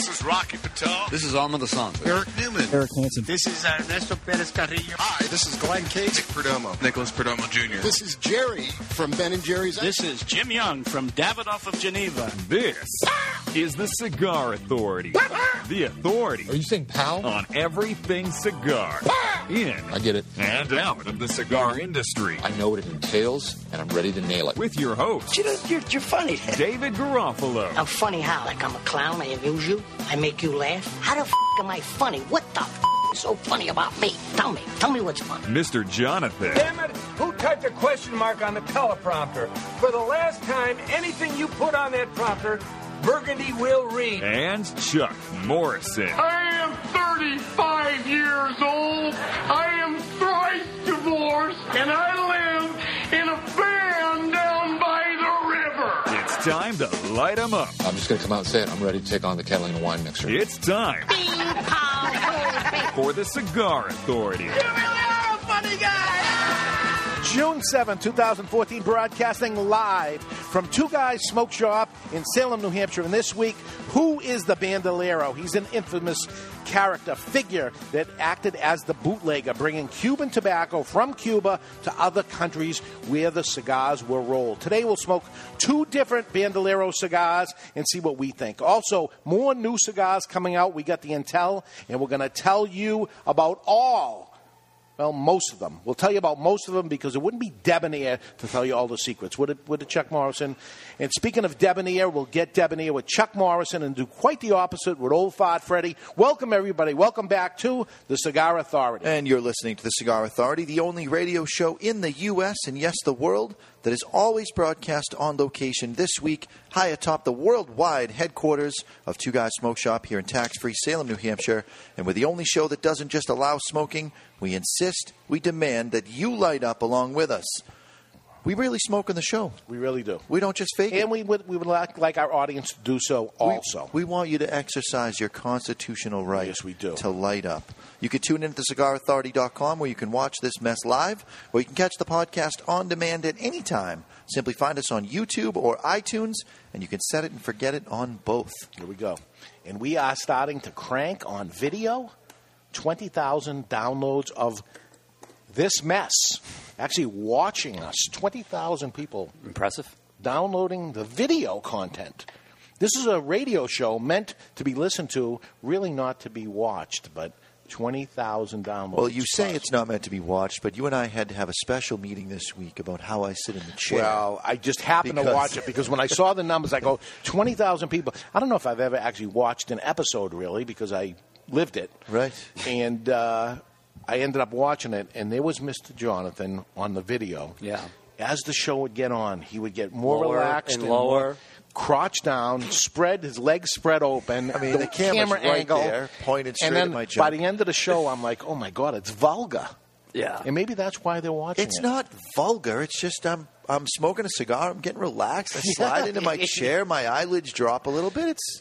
This is Rocky Patel. This is Armand Santos. Eric Newman. Eric Hansen. This is uh, Ernesto Perez Carrillo. Hi, this is Glenn Case. Nick Perdomo. Nicholas Perdomo Jr. This is Jerry from Ben and Jerry's. This is Jim Young from Davidoff of Geneva. This is the Cigar Authority. The authority. Are you saying pal? On everything cigar. In. I get it. And out of the cigar industry. I know what it entails, and I'm ready to nail it. With your host, You know, you're, you're funny. David Garofalo. I'm funny how? Like I'm a clown, I amuse you, I make you laugh? How the f am I funny? What the f is so funny about me? Tell me. Tell me what's funny. Mr. Jonathan. Damn it! Who typed a question mark on the teleprompter? For the last time, anything you put on that prompter, Burgundy will read. And Chuck Morrison. I am 35 years old. I am thrice divorced, and I live in a van time to light 'em up. I'm just going to come out and say it. I'm ready to take on the Catalina wine mixer. It's time Bing, pong, for the Cigar Authority. You really are a funny guy. June 7, 2014, broadcasting live from Two Guys Smoke Shop in Salem, New Hampshire. And this week, who is the Bandolero? He's an infamous character, figure that acted as the bootlegger, bringing Cuban tobacco from Cuba to other countries where the cigars were rolled. Today, we'll smoke two different Bandolero cigars and see what we think. Also, more new cigars coming out. We got the intel, and we're going to tell you about all well, most of them. We'll tell you about most of them because it wouldn't be debonair to tell you all the secrets, would it, would it Chuck Morrison? And speaking of debonair, we'll get debonair with Chuck Morrison and do quite the opposite with Old Fart Freddy. Welcome, everybody. Welcome back to the Cigar Authority. And you're listening to the Cigar Authority, the only radio show in the U.S. and yes, the world that is always broadcast on location this week, high atop the worldwide headquarters of Two Guys Smoke Shop here in tax free Salem, New Hampshire. And we're the only show that doesn't just allow smoking, we insist, we demand that you light up along with us. We really smoke in the show. We really do. We don't just fake it. And we would, we would like, like our audience to do so We- also. We, want you to exercise your constitutional right Yes, we do. to light up. You can tune in at thecigarauthority.com where you can watch this mess live, or you can catch the podcast on demand at any time. Simply find us on YouTube or iTunes, and you can set it and forget it on both. Here we go. And we are starting to crank on video 20,000 downloads of this mess. Actually, watching us. 20,000 people Impressive. downloading the video content. This is a radio show meant to be listened to, really not to be watched, but 20,000 downloads. Well, you say it's not meant to be watched, but you and I had to have a special meeting this week about how I sit in the chair. Well, I just happened to watch it because when I saw the numbers, I go, 20,000 people. I don't know if I've ever actually watched an episode, really, because I lived it. right. And uh, I ended up watching it, and there was Mr. Jonathan on the video. Yeah. As the show would get on, he would get more Lower relaxed and more lower. crotch down, spread his legs spread open. I mean, the camera's camera right angle, there, pointed straight and then at my chair. by junk. the end of the show, I'm like, oh my god, it's vulgar. Yeah. And maybe that's why they're watching It's it. not vulgar. It's just I'm I'm smoking a cigar. I'm getting relaxed. I slide into my chair. My eyelids drop a little bit. It's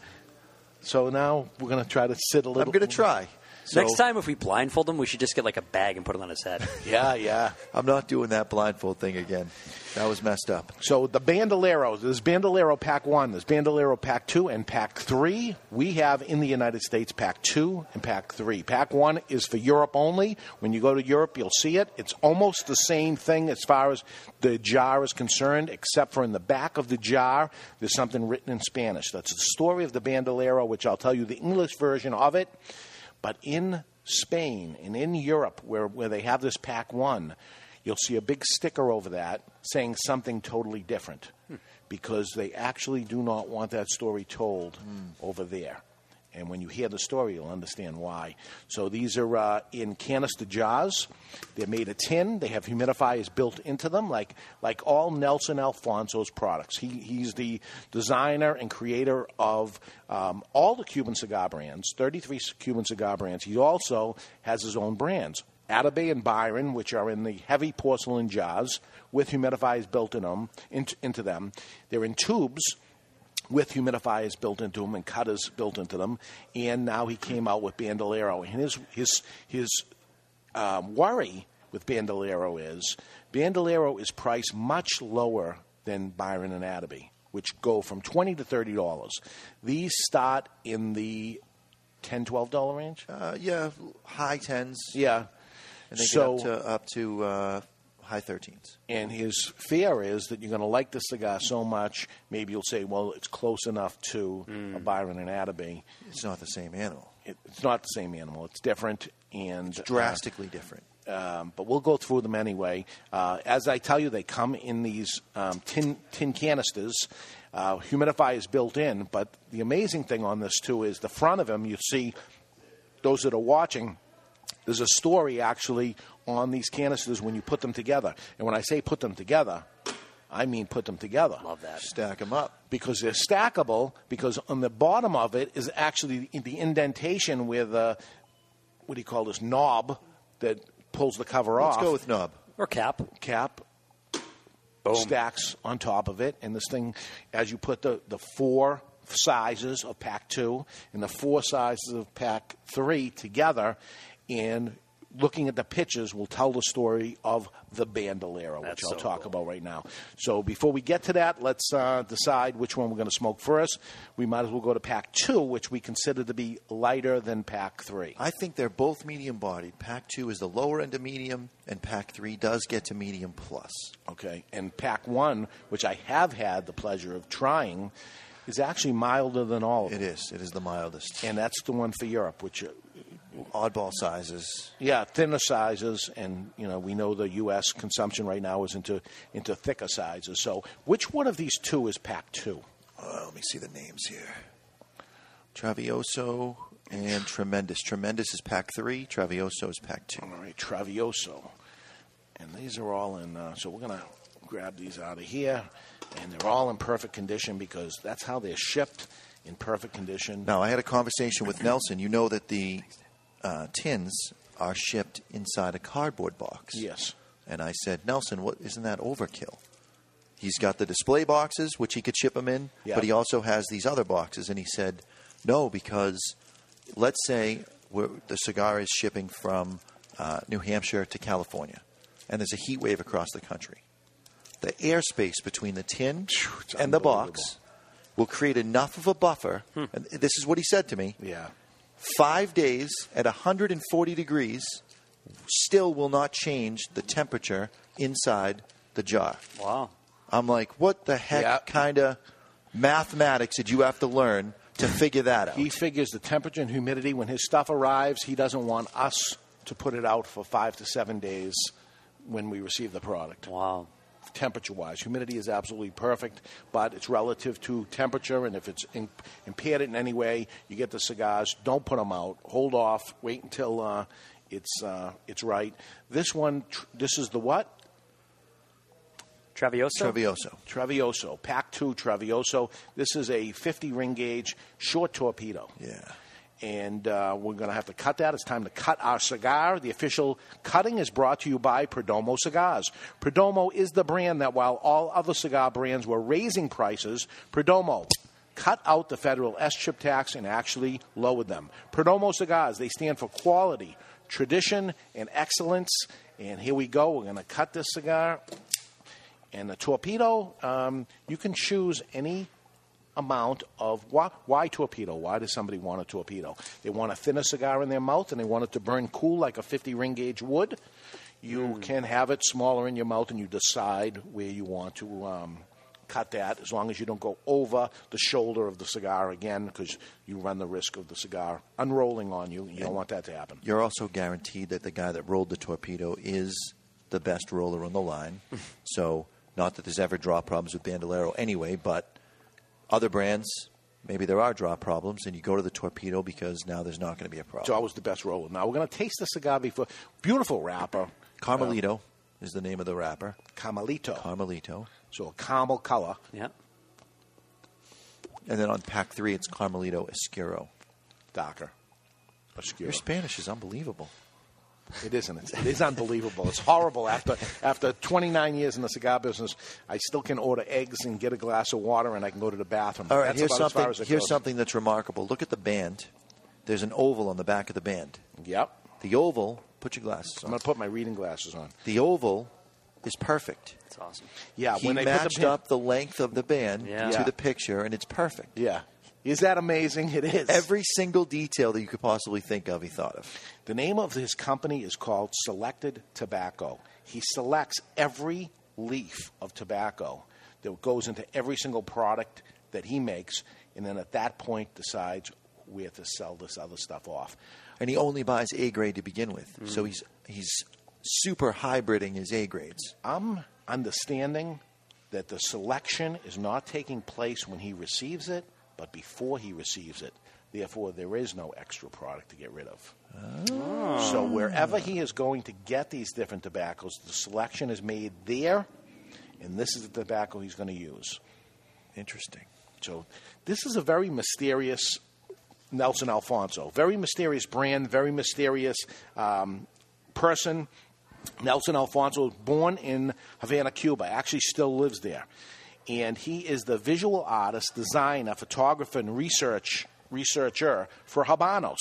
So now we're going to try to sit a little. I'm going to try. So Next time, if we blindfold him, we should just get like a bag and put it on his head. Yeah, yeah. I'm not doing that blindfold thing again. That was messed up. So the Bandoleros, there's Bandolero Pack 1, there's Bandolero Pack 2, and Pack 3. We have in the United States Pack 2 and Pack 3. Pack 1 is for Europe only. When you go to Europe, you'll see it. It's almost the same thing as far as the jar is concerned, except for in the back of the jar, there's something written in Spanish. That's the story of the Bandolero, which I'll tell you the English version of it. But in Spain and in Europe, where, where they have this Pack 1, you'll see a big sticker over that saying something totally different. Hmm. Because they actually do not want that story told hmm. over there. And when you hear the story, you'll understand why. So these are uh, in canister jars. They're made of tin. They have humidifiers built into them, like like all Nelson Alfonso's products. He, he's the designer and creator of um, all the Cuban cigar brands, 33 Cuban cigar brands. He also has his own brands. Atabey and Byron, which are in the heavy porcelain jars with humidifiers built in them, into, into them. They're in tubes with humidifiers built into them and cutters built into them. And now he came out with Bandolero. And his his his um, worry with Bandolero is Bandolero is priced much lower than Byron and Atabey. which go from twenty to thirty dollars. These start in the 10 $12 range. Uh, yeah, high tens. Yeah. And they So- get up to, up to uh, high 13s. And his fear is that you're going to like the cigar so much, maybe you'll say, well, it's close enough to a Byron and Atabey. It's not the same animal. It, it's not the same animal. It's different and uh, Drastically different. um, but we'll go through them anyway. Uh, as I tell you, they come in these um, tin tin canisters. Uh, humidifier is built in, but the amazing thing on this too is the front of them. You see, those that are watching, there's a story actually on these canisters when you put them together. And when I say put them together, I mean put them together. Love that. Stack them up. Because they're stackable, because on the bottom of it is actually the indentation where the, uh, what do you call this, knob that pulls the cover off. Let's go with knob. Or cap. Cap. Boom. Stacks on top of it. And this thing, as you put the, the four sizes of pack two and the four sizes of pack three together, and looking at the pictures will tell the story of the bandolero, which That's I'll so talk cool. about right now. So before we get to that, let's uh, decide which one we're going to smoke first. We might as well go to pack two, which we consider to be lighter than pack three. I think they're both medium bodied. Pack 2 is the lower end of medium, and Pack 3 does get to medium plus. Okay, and pack one, which I have had the pleasure of trying, is actually milder than all of them. It is. It is the mildest. And that's the one for Europe, which, uh, Oddball sizes. yeah, thinner sizes, and you know we know the U.S. consumption right now is into into thicker sizes. So, which one of these two is pack two? Uh, let me see the names here. Travioso and Tremendous. Tremendous is Pack 3. Travioso is Pack 2. All right, Travioso, and these are all in. Uh, so we're gonna grab these out of here, and they're all in perfect condition because that's how they're shipped in perfect condition. Now, I had a conversation with Nelson. You know that the uh, tins are shipped inside a cardboard box. Yes. And I said, Nelson, what isn't that overkill? He's got the display boxes, which he could ship them in, Yeah. but he also has these other boxes. And he said, no, because let's say we're, the cigar is shipping from uh, New Hampshire to California, and there's a heat wave across the country. The airspace between the tin and the box will create enough of a buffer. And this is what he said to me. Yeah. Five days at 140 degrees still will not change the temperature inside the jar. Wow. I'm like, what the heck kind of mathematics did you have to learn to figure that out? He figures the temperature and humidity when his stuff arrives. He doesn't want us to put it out for five to seven days when we receive the product. Wow. Temperature wise, humidity is absolutely perfect, but it's relative to temperature, and if it's in, impaired in any way, you get the cigars. Don't put them out. Hold off. Wait until uh, it's uh, it's right. This one, tr- this is the what? Travioso? Travioso. Travioso, Pack 2 Travioso. This is a 50 ring gauge short torpedo. Yeah. And uh, we're going to have to cut that. It's time to cut our cigar. The official cutting is brought to you by Perdomo Cigars. Perdomo is the brand that, while all other cigar brands were raising prices, Perdomo cut out the federal S chip tax and actually lowered them. Perdomo Cigars, they stand for quality, tradition, and excellence. And here we go. We're going to cut this cigar. And the torpedo, um, you can choose any amount of why, why torpedo? Why does somebody want a torpedo? They want a thinner cigar in their mouth and they want it to burn cool like a 50 ring gauge would. You can have it smaller in your mouth and you decide where you want to um, cut that as long as you don't go over the shoulder of the cigar again because you run the risk of the cigar unrolling on you. You don't want that to happen. You're also guaranteed that the guy that rolled the torpedo is the best roller on the line. so, not that there's ever draw problems with Bandolero anyway, but other brands, maybe there are draw problems, and you go to the torpedo because now there's not going to be a problem. It's problem. always the best roller. Now we're going to taste the cigar before. Beautiful wrapper. Carmelito um, is the name of the wrapper. Carmelito. Carmelito. So a caramel color. Yeah. And then on pack three, it's Carmelito Escuro. Darker. Obscure. Your Spanish is unbelievable. It isn't. It's, it is unbelievable. It's horrible. After after 29 years in the cigar business, I still can order eggs and get a glass of water, and I can go to the bathroom. All right, That's here's about as far something. as it Here's goes. something that's remarkable. Look at the band. There's an oval on the back of the band. Yep. The oval. Put your glasses I'm going to put my reading glasses on. The oval is perfect. That's awesome. Yeah, he when they put the matched pin- up the length of the band Yeah. to Yeah. the picture, and it's perfect. Yeah. Is that amazing? It is. Every single detail that you could possibly think of, he thought of. The name of his company is called Selected Tobacco. He selects every leaf of tobacco that goes into every single product that he makes, and then at that point decides where to sell this other stuff off. And he only buys A grade to begin with, Mm-hmm. so he's he's super hybriding his A grades. I'm understanding that the selection is not taking place when he receives it, but before he receives it. Therefore, there is no extra product to get rid of. So, wherever he is going to get these different tobaccos, the selection is made there, and this is the tobacco he's going to use. Interesting. So, this is a very mysterious Nelson Alfonso. Very mysterious brand, very mysterious um, person. Nelson Alfonso was born in Havana, Cuba. Actually, still lives there, and he is the visual artist, designer, photographer, and research researcher for Habanos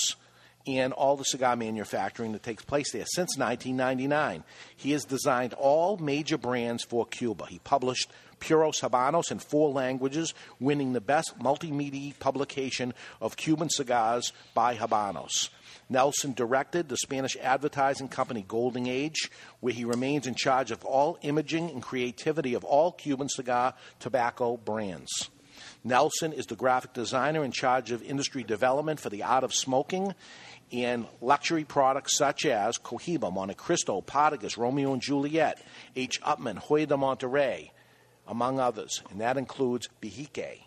and all the cigar manufacturing that takes place there since 1999. He has designed all major brands for Cuba. He published Puros Habanos in four languages, winning the best multimedia publication of Cuban cigars by Habanos. Nelson directed the Spanish advertising company Golden Age, where he remains in charge of all imaging and creativity of all Cuban cigar tobacco brands. Nelson is the graphic designer in charge of industry development for the art of smoking and luxury products such as Cohiba, Montecristo, Partagas, Romeo and Juliet, H. Upmann, Hoyo de Monterrey, among others, and that includes Behike.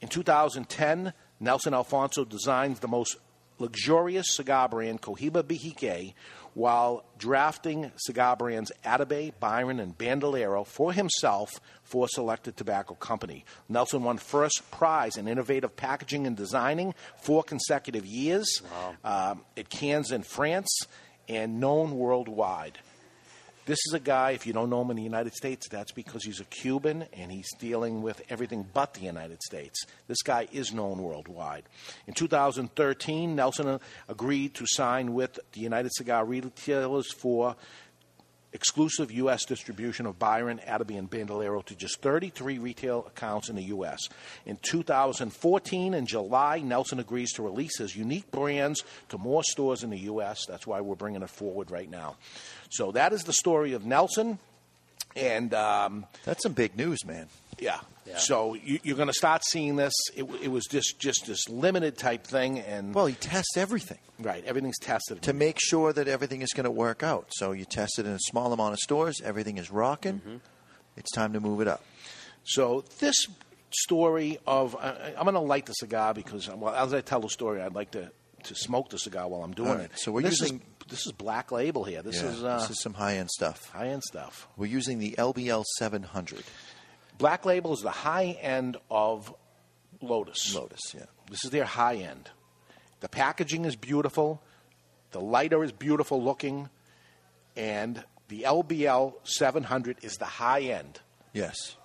In 2010, Nelson Alfonso designs the most luxurious cigar brand, Cohiba Behike, while drafting cigar brands Atabey, Byron, and Bandolero for himself for Selected Tobacco Company. Nelson won first prize in innovative packaging and designing four consecutive years um, at Cannes in France and known worldwide. This is a guy, if you don't know him in the United States, that's because he's a Cuban and he's dealing with everything but the United States. This guy is known worldwide. In 2013, Nelson agreed to sign with the United Cigar Retailers for exclusive U.S. distribution of Byron, Atabey, and Bandolero to just 33 retail accounts in the U.S. In 2014, in July, Nelson agrees to release his unique brands to more stores in the U.S. That's why we're bringing it forward right now. So that is the story of Nelson. And um, That's some big news, man. yeah. So you, you're going to start seeing this. It, it was just just this limited type thing, and Well, he tests everything right, everything's tested. to make sure that everything is going to work out. So you test it in a small amount of stores. Everything is rocking. Mm-hmm. It's time to move it up. So this story of I I'm going to light the cigar because well, as I tell the story, I'd like to to smoke the cigar while I'm doing All right, it. so we're this using- is, this is Black Label here. This Yeah, is uh, this is some high end stuff. high end stuff. We're using the LBL 700. Black Label is the high end of Lotus. Lotus, yeah. This is their high end. The packaging is beautiful. The lighter is beautiful looking, and the LBL 700 is the high end. Yes.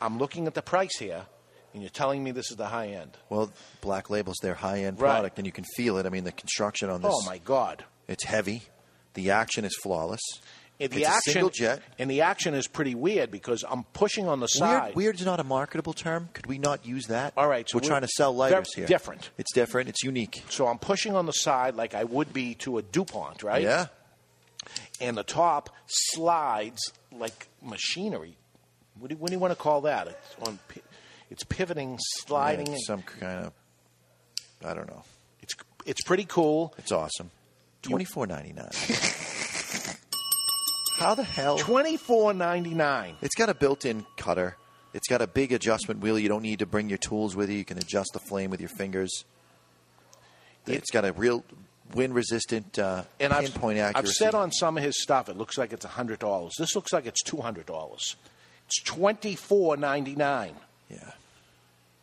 I'm looking at the price here, and you're telling me this is the high end. Well, Black Label's their high end Right. product, and you can feel it. I mean, the construction on this. Oh my God! It's heavy. The action is flawless. And the it's action, a single jet. and the action is pretty weird because I'm pushing on the side. weird is not a marketable term. Could we not use that? All right, so we're, we're- trying to sell lighters here. different. It's different. It's unique. So I'm pushing on the side like I would be to a Dupont, right? Yeah. And the top slides like machinery. What do, what do you want to call that? It's on. It's pivoting, sliding. Yeah, some kind of. I don't know. It's it's pretty cool. It's awesome. Twenty four ninety nine. How the hell? Twenty four ninety nine. It's got a built in cutter. It's got a big adjustment wheel. You don't need to bring your tools with you. You can adjust the flame with your fingers. It's got a real wind resistant uh, And I've, pinpoint accuracy. I've said on some of his stuff, it looks like it's hundred dollars. This looks like it's two hundred dollars. It's twenty four ninety nine. Yeah.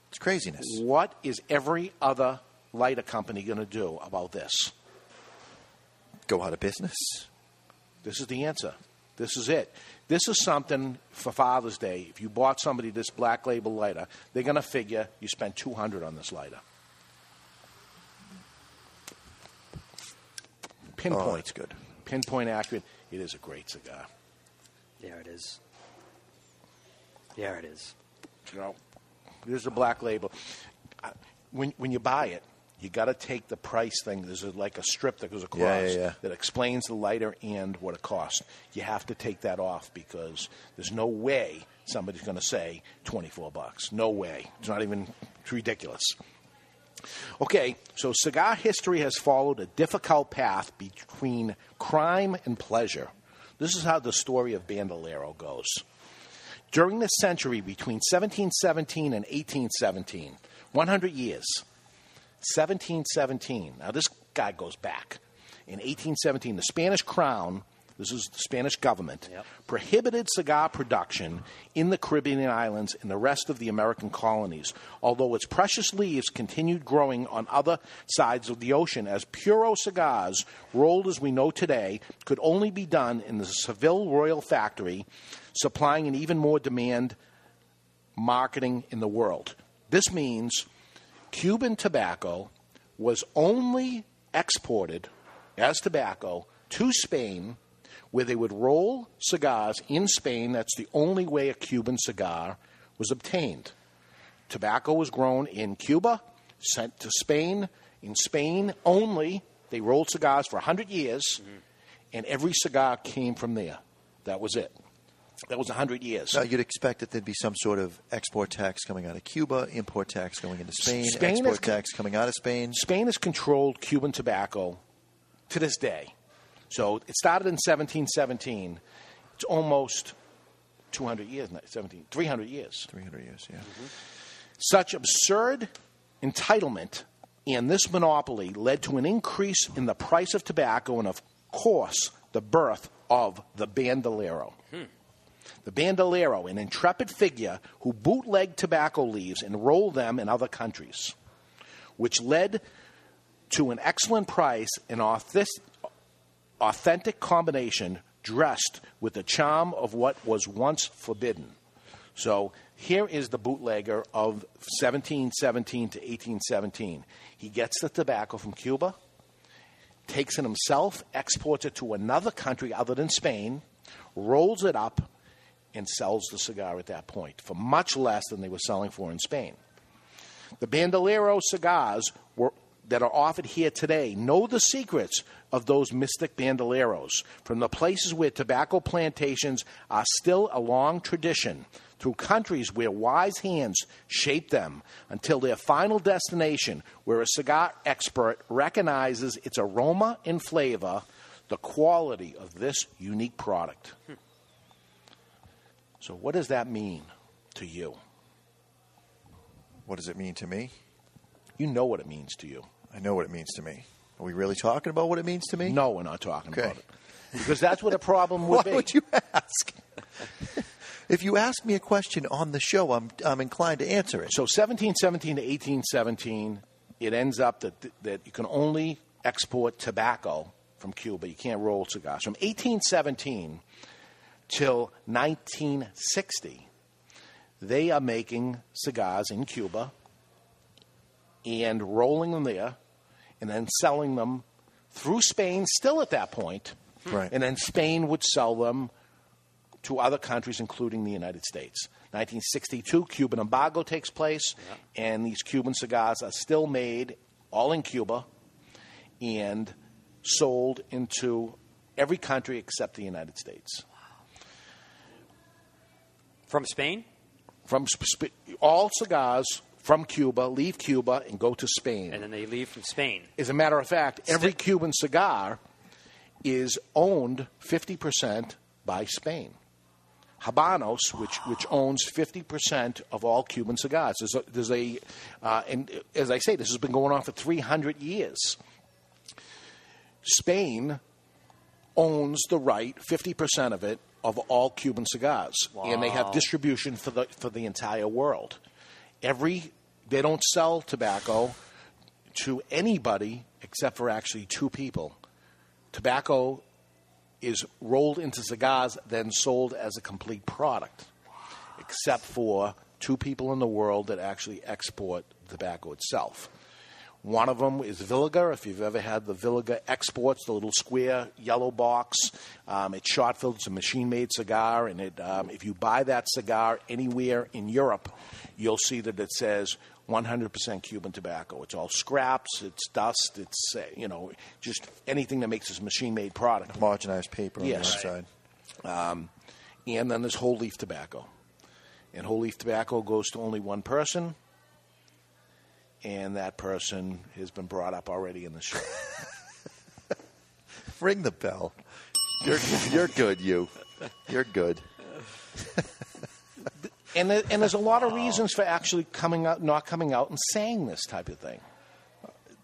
It's craziness. What is every other lighter company going to do about this? Go out of business. This is the answer. This is it. This is something for Father's Day. If you bought somebody this black label lighter, they're going to figure you spent 200 on this lighter. Pinpoint. Oh, that's good. Pinpoint accurate. It is a great cigar. There it is. There it is. You know, there's a black label. Uh, When when you buy it, you got to take the price thing. There's a, like a strip that goes across Yeah, yeah, yeah. that explains the lighter and what it costs. You have to take that off because there's no way somebody's going to say 24 bucks. No way. It's not even. It's ridiculous. Okay, so cigar history has followed a difficult path between crime and pleasure. This is how the story of Bandolero goes. During the century between 1717 and 1817, 100 years, 1717, now this guy goes back. In 1817, the Spanish crown, this is the Spanish government, prohibited cigar production in the Caribbean islands and the rest of the American colonies, although its precious leaves continued growing on other sides of the ocean as Puro cigars, rolled as we know today, could only be done in the Seville Royal Factory, supplying an even more demand marketing in the world. This means Cuban tobacco was only exported as tobacco to Spain, where they would roll cigars in Spain. That's the only way a Cuban cigar was obtained. Tobacco was grown in Cuba, sent to Spain. In Spain only, they rolled cigars for 100 years, mm-hmm. and every cigar came from there. That was it. That was 100 years. Now, you'd expect that there'd be some sort of export tax coming out of Cuba, import tax going into Spain, Spain export con- tax coming out of Spain. Spain has controlled Cuban tobacco to this day. So it started in 1717. It's almost 200 years, now, 17, 300 years. 300 years, yeah. Mm-hmm. Such absurd entitlement and this monopoly led to an increase in the price of tobacco and, of course, the birth of the bandolero. Hmm. The bandolero, an intrepid figure who bootlegged tobacco leaves and rolled them in other countries, which led to an excellent price and authentic combination dressed with the charm of what was once forbidden. So here is the bootlegger of 1717 to 1817. He gets the tobacco from Cuba, takes it himself, exports it to another country other than Spain, rolls it up, and sells the cigar at that point for much less than they were selling for in Spain. The Bandolero cigars were, that are offered here today know the secrets of those mystic bandoleros from the places where tobacco plantations are still a long tradition through countries where wise hands shape them until their final destination where a cigar expert recognizes its aroma and flavor the quality of this unique product hmm. So what does that mean to you What does it mean to me? you know what it means to you I know what it means to me. Are we really talking about what it means to me? No, we're not talking Okay. about it. Because that's what a problem would Why be. would you ask? if you ask me a question on the show, I'm I'm inclined to answer it. So 1717 to 1817, it ends up that, that you can only export tobacco from Cuba. You can't roll cigars. From 1817 till 1960, they are making cigars in Cuba and rolling them there and then selling them through Spain still at that point. Right. And then Spain would sell them to other countries, including the United States. 1962, Cuban embargo takes place, and these Cuban cigars are still made all in Cuba and sold into every country except the United States. From Spain? From sp- all cigars from Cuba leave Cuba and go to Spain. And then they leave from Spain. As a matter of fact, every Cuban cigar is owned 50% by Spain. Habanos, which, which owns 50% of all Cuban cigars. There's a, there's a uh, and as I say, this has been going on for 300 years. Spain owns the right, 50% of it, of all Cuban cigars. And they have distribution for the, for the entire world. Every, they don't sell tobacco to anybody except for actually two people. Tobacco is rolled into cigars, then sold as a complete product, except for two people in the world that actually export tobacco itself. One of them is Villiger. If you've ever had the Villiger Exports, the little square yellow box, um, it's shot filled. It's a machine-made cigar, and it, um, if you buy that cigar anywhere in Europe, you'll see that it says 100% Cuban tobacco. It's all scraps, it's dust, it's uh, you know just anything that makes this machine-made product. Homogenized paper on Yes. the outside. Um, and then there's whole leaf tobacco. And whole leaf tobacco goes to only one person, and that person has been brought up already in the show. Ring the bell. You're you're good, you. You're good. and there, and there's a lot of reasons for actually coming out, not coming out and saying this type of thing.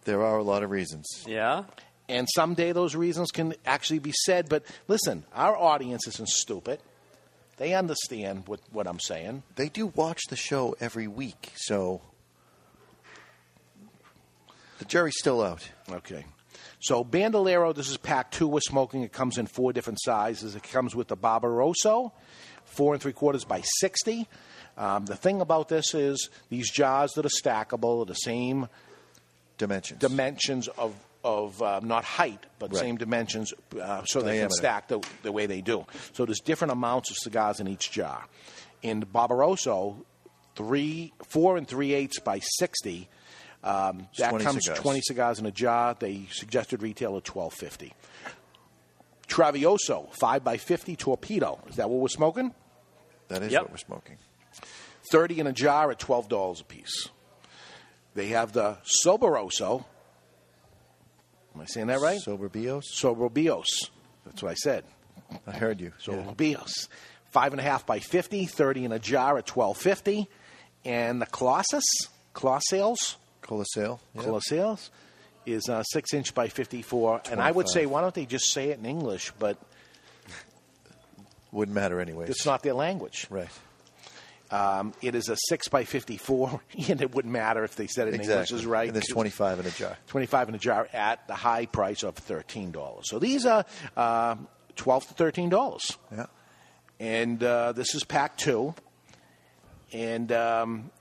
There are a lot of reasons. Yeah. And someday those reasons can actually be said. But listen, our audience isn't stupid. They understand what, what I'm saying. They do watch the show every week, so the jury's still out. Okay. So Bandolero, this is pack two. We're smoking. It comes in four different sizes. It comes with the Barbarosso, four and three quarters by sixty. Um, the thing about this is these jars that are stackable are the same dimensions dimensions of of uh, not height but Right. same dimensions, uh, so they can stack the, the way they do. So there's different amounts of cigars in each jar. In Barbarosso, three, four and three eighths by sixty. Um, that 20 comes cigars. 20 cigars in a jar. They suggested retail at 12.50. Travioso, 5 by 50 torpedo. Is that what we're smoking? That is Yep. what we're smoking. 30 in a jar at $12 a piece. They have the Soberoso. Am I saying that right? Soberbios? Soberbios. That's what I said. I heard you. Soberbios. Five and a half by 50, 30 in a jar at 12.50. And the Colossus, Colossales, Colossal. Colossales is uh, six inch by 54. And I would say, why don't they just say it in English? But Wouldn't matter anyway. it's not their language. Right. Um, it is a six by 54, and it wouldn't matter if they said it in Exactly. English is right. And there's 25 in a jar. 25 in a jar at the high price of $13. So these are uh, 12 to $13. Yeah. And uh, this is pack two. And um,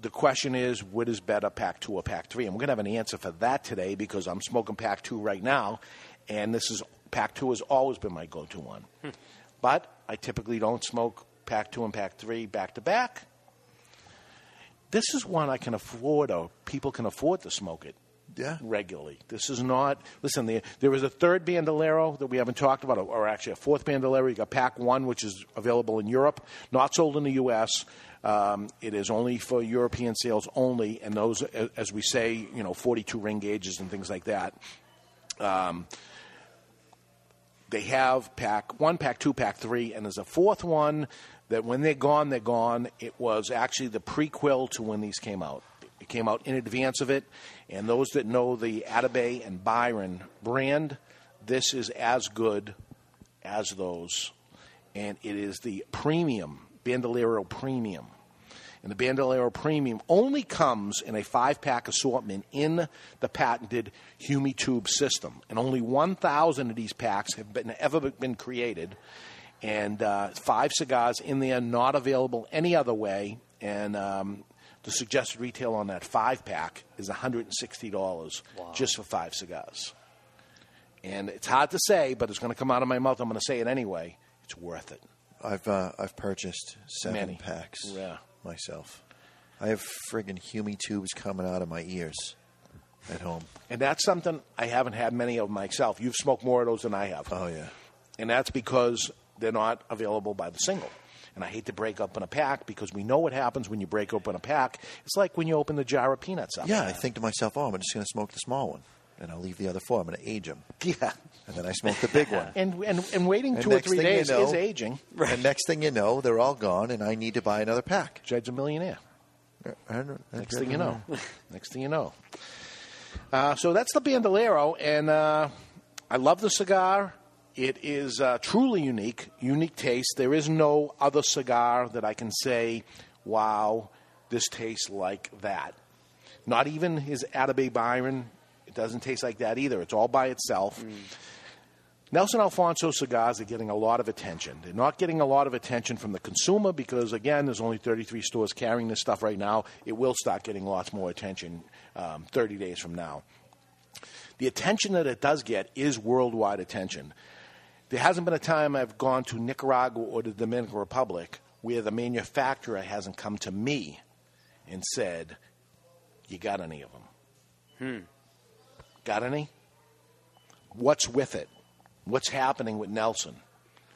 the question is, what is better, pack two or pack three? And we're going to have an answer for that today because I'm smoking pack two right now. And this is pack two has always been my go to one. Hmm. But I typically don't smoke pack two and pack three back to back. This is one I can afford, or people can afford to smoke it Yeah. regularly. This is not. Listen, there, was a third bandolero that we haven't talked about, or actually a fourth bandolero. You got Pack One, which is available in Europe, not sold in the U.S. Um, it is only for European sales only, and those, as we say, you know, 42 ring gauges and things like that. Um, they have pack one, pack two, pack three, and there's a fourth one that when they're gone, they're gone. It was actually the prequel to when these came out. Came out in advance of it, and those that know the Atabey and Byron brand, this is as good as those, and it is the premium Bandolero Premium. And the Bandolero Premium only comes in a five pack assortment in the patented Humitube system. And only 1,000 of these packs have been, ever been created. And uh, five cigars in there, not available any other way. And um, the suggested retail on that five pack is $160 just for five cigars. And it's hard to say, but it's going to come out of my mouth. I'm going to say it anyway. It's worth it. I've uh, I've purchased seven Many. packs Yeah. myself. I have friggin' Humi tubes coming out of my ears at home. And that's something I haven't had many of myself. You've smoked more of those than I have. Oh yeah. And that's because they're not available by the single. And I hate to break open a pack because we know what happens when you break open a pack. It's like when you open the jar of peanuts up. Yeah, I think to myself, oh, I'm just going to smoke the small one, and I'll leave the other four. I'm going to age them. Yeah. And then I smoke the big one. And, and, and waiting And two or three thing you days know- is aging. And next thing you know, they're all gone, and I need to buy another pack. Jed's a millionaire. Next Next thing you know. Next thing you know. Uh, so that's the Bandolero, and uh, I love the cigar. It is uh, truly unique, unique taste. There is no other cigar that I can say, wow, this tastes like that. Not even his Atabey Byron. It doesn't taste like that either. It's all by itself. Nelson Alfonso cigars are getting a lot of attention. They're not getting a lot of attention from the consumer because, again, there's only 33 stores carrying this stuff right now. It will start getting lots more attention um, 30 days from now. The attention that it does get is worldwide attention. There hasn't been a time I've gone to Nicaragua or the Dominican Republic where the manufacturer hasn't come to me and said, You got any of them? Hmm. Got any? What's with it? What's happening with Nelson?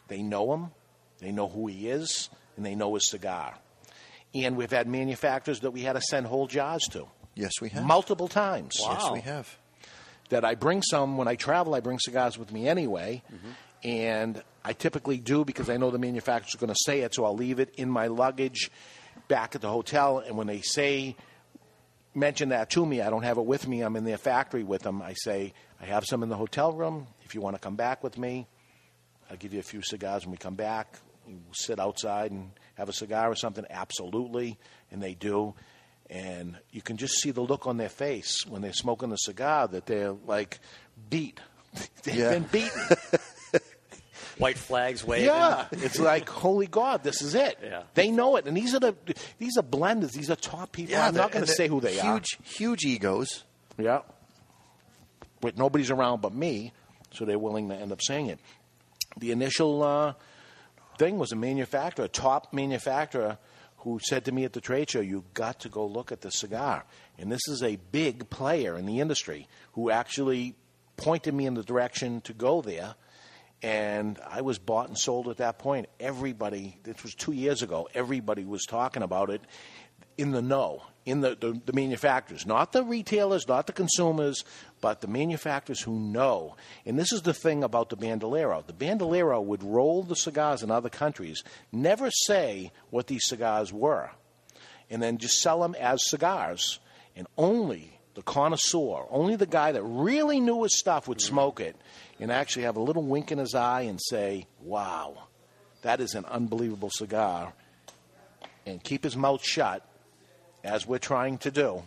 They know him, they know who he is, and they know his cigar. And we've had manufacturers that we had to send whole jars to. Yes, we have. Multiple times. Yes, we have. That I bring some when I travel, I bring cigars with me anyway. Mm-hmm. And I typically do because I know the manufacturer's going to say it, so I'll leave it in my luggage back at the hotel. And when they say, mention that to me, I don't have it with me, I'm in their factory with them. I say, I have some in the hotel room. If you want to come back with me, I'll give you a few cigars when we come back. You sit outside and have a cigar or something. Absolutely. And they do. And you can just see the look on their face when they're smoking the cigar that they're like beat. They've Yeah. been beaten. White flags waving. Yeah, it's like holy God, this is it. Yeah. They know it, and these are the these are blenders. These are top people. Yeah, I'm not going to say who they they're huge, Huge egos. Yeah, but nobody's around but me, so they're willing to end up saying it. The initial uh, thing was a manufacturer, a top manufacturer, who said to me at the trade show, "You got to go look at the cigar." And this is a big player in the industry who actually pointed me in the direction to go there. And I was bought and sold at that point. Everybody, this was two years ago, everybody was talking about it in the know, in the, the, the manufacturers, not the retailers, not the consumers, but the manufacturers who know. And this is the thing about the Bandolero. The Bandolero would roll the cigars in other countries, never say what these cigars were, and then just sell them as cigars. And only the connoisseur, only the guy that really knew his stuff would smoke it and actually have a little wink in his eye and say, wow, that is an unbelievable cigar. And keep his mouth shut, as we're trying to do,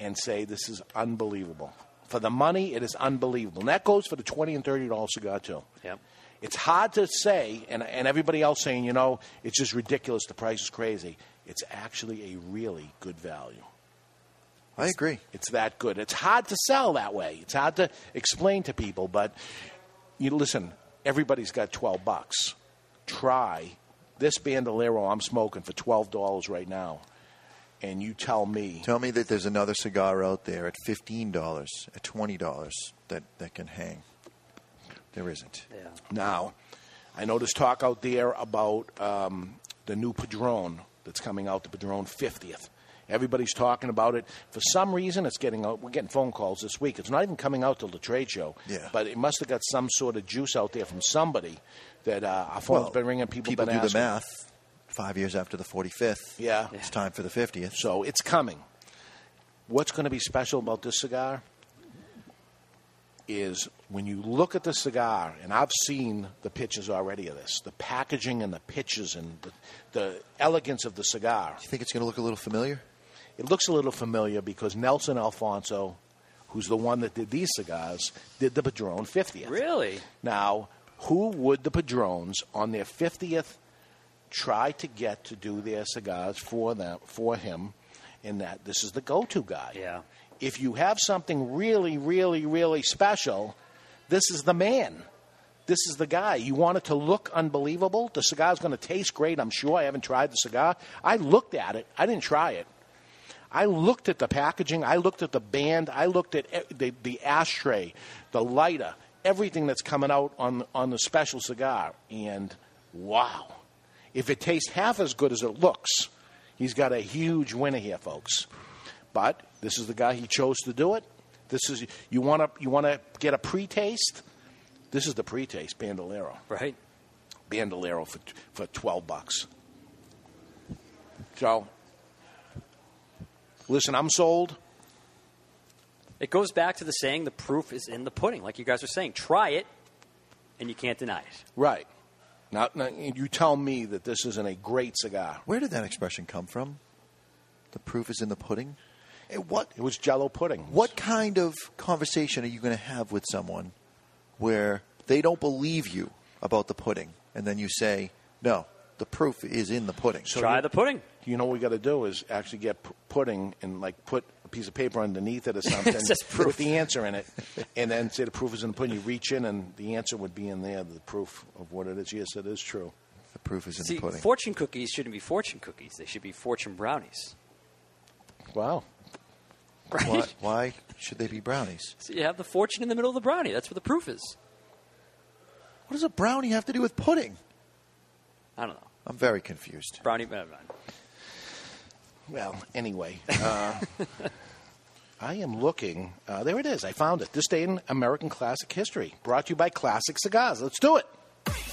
and say, this is unbelievable. For the money, it is unbelievable. And that goes for the 20 and $30 cigar, too. Yep. It's hard to say, and, and everybody else saying, you know, it's just ridiculous, the price is crazy. It's actually a really good value. I agree. It's that good. It's hard to sell that way. It's hard to explain to people, but you listen, everybody's got 12 bucks. Try this Bandolero I'm smoking for $12 right now. And you tell me Tell me that there's another cigar out there at fifteen dollars, at twenty dollars that, that can hang. There isn't. Yeah. Now, I know there's talk out there about um, the new Padron that's coming out, the Padron 50th. Everybody's talking about it. For some reason, it's getting out. We're getting phone calls this week. It's not even coming out till the trade show. Yeah. But it must have got some sort of juice out there from somebody that uh, our phone's Well, been ringing. People, People do the math. Five years after the forty fifth. Yeah. It's time for the fiftieth. So it's coming. What's going to be special about this cigar is when you look at the cigar, and I've seen the pictures already of this, the packaging and the pictures and the, the elegance of the cigar. You think it's going to look a little familiar? It looks a little familiar because Nelson Alfonso, who's the one that did these cigars, did the Padron 50th. Really? Now, who would the Padrones on their 50th try to get to do their cigars for them for him in that this is the go-to guy. Yeah. If you have something really really really special, this is the man. This is the guy. You want it to look unbelievable. The cigar's going to taste great, I'm sure. I haven't tried the cigar. I looked at it. I didn't try it. I looked at the packaging. I looked at the band. I looked at the, the ashtray, the lighter, everything that's coming out on on the special cigar. And wow, if it tastes half as good as it looks, he's got a huge winner here, folks. But this is the guy he chose to do it. This is you want to you want to get a pre-taste. This is the pre-taste Bandolero, Right. Bandolero for for twelve bucks. So, listen, I'm sold. It goes back to the saying the proof is in the pudding. Like you guys are saying, try it, and you can't deny it. Right. Now, now you tell me that this isn't a great cigar. Where did that expression come from? The proof is in the pudding. Eh, What It was Jello pudding. what kind of conversation are you going to have with someone where they don't believe you about the pudding, and then you say, "No, the proof is in the pudding." So Try the pudding. You know what we got to do is actually get p- pudding and like put a piece of paper underneath it or something It says proof. with the answer in it, and then say the proof is in the pudding. You reach in and the answer would be in there. The proof of what it is. Yes, it is true. The proof is in See, the pudding. See, fortune cookies shouldn't be fortune cookies. They should be fortune brownies. Wow. Why, why should they be brownies? So you have the fortune in the middle of the brownie. That's where the proof is. What does a brownie have to do with pudding? I don't know. I'm very confused. Brownie. Well, anyway, uh, I am looking. Uh, there it is. I found it. This day in American classic history. Brought to you by Classic Cigars. Let's do it.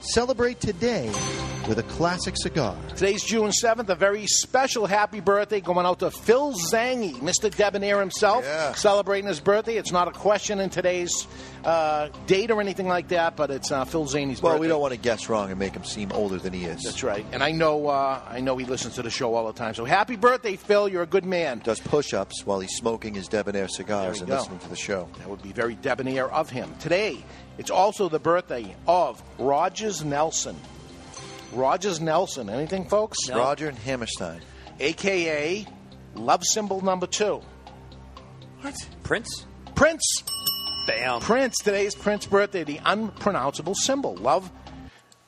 Celebrate today with a classic cigar. Today's June 7th, a very special happy birthday going out to Phil Zangi, Mr. Debonair himself, celebrating his birthday. It's not a question in today's uh, date or anything like that, but it's uh, Phil Zangi's birthday. Well, birthday. we don't want to guess wrong and make him seem older than he is. That's right. And I know uh, I know he listens to the show all the time. So happy birthday, Phil. You're a good man. Does push-ups while he's smoking his debonair cigars and go. listening to the show. That would be very debonair of him. Today, it's also the birthday of Rogers Nelson. Rogers Nelson. Anything, folks? Roger and Hammerstein. AKA Love Symbol Number Two. What? Prince? Prince. Bam. Prince. Today is Prince's birthday. The unpronounceable symbol. Love